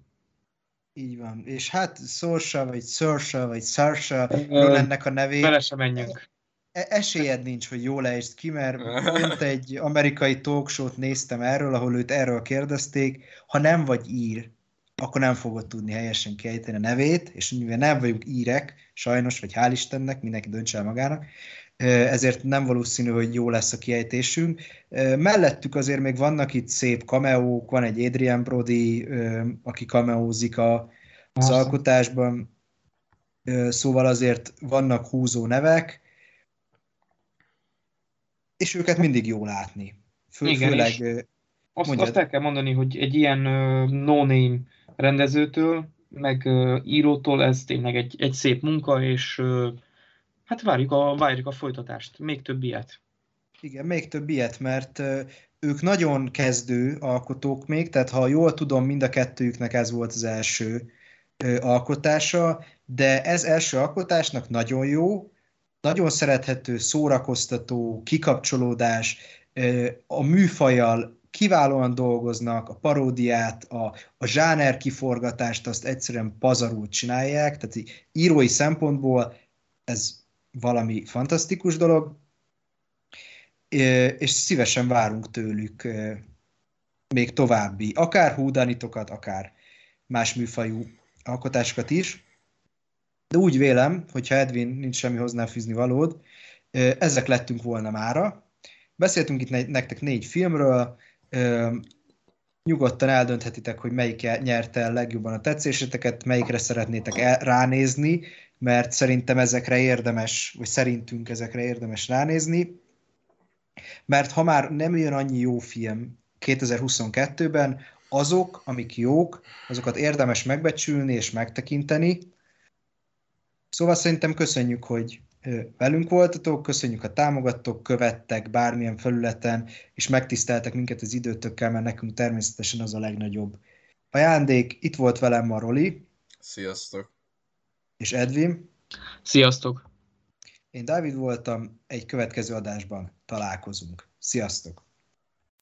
Így van. És hát Sorsa, vagy Sorsa, vagy Sarsha, ennek a nevét. Bele sem menjünk. E- esélyed nincs, hogy jól ejtsd ki, mert pont egy amerikai talkshow-t néztem erről, ahol őt erről kérdezték, ha nem vagy ír, akkor nem fogod tudni helyesen kiejteni a nevét, és mivel nem vagyunk írek, sajnos, vagy hál' Istennek, mindenki döntse el magának, ezért nem valószínű, hogy jó lesz a kiejtésünk. Mellettük azért még vannak itt szép kameók, van egy Adrian Brody, aki kameózik a, az alkotásban, szóval azért vannak húzó nevek, és őket mindig jó látni. Fő, Igen, főleg... Azt, azt el kell mondani, hogy egy ilyen no-name rendezőtől, meg írótól ez tényleg egy, egy szép munka, és Hát várjuk a, várjuk a folytatást. Még több ilyet. Igen, még több ilyet, mert ők nagyon kezdő alkotók még, tehát ha jól tudom, mind a kettőjüknek ez volt az első alkotása, de ez első alkotásnak nagyon jó, nagyon szerethető, szórakoztató, kikapcsolódás, a műfajjal kiválóan dolgoznak, a paródiát, a, a zsáner kiforgatást azt egyszerűen pazarul csinálják, tehát írói szempontból ez valami fantasztikus dolog, és szívesen várunk tőlük még további, akár húdanitokat, akár más műfajú alkotásokat is. De úgy vélem, hogyha Edwin nincs semmi hozzáfűzni valód, ezek lettünk volna mára. Beszéltünk itt nektek négy filmről, nyugodtan eldönthetitek, hogy melyik nyerte legjobban a tetszéseteket, melyikre szeretnétek ránézni, mert szerintem ezekre érdemes, vagy szerintünk ezekre érdemes ránézni, mert ha már nem jön annyi jó film 2022-ben, azok, amik jók, azokat érdemes megbecsülni és megtekinteni. Szóval szerintem köszönjük, hogy velünk voltatok, köszönjük, ha támogattok, követtek bármilyen felületen, és megtiszteltek minket az időtökkel, mert nekünk természetesen az a legnagyobb ajándék. Itt volt velem ma Roli. Sziasztok! És Edwin. Sziasztok! Én Dávid voltam, egy következő adásban találkozunk. Sziasztok!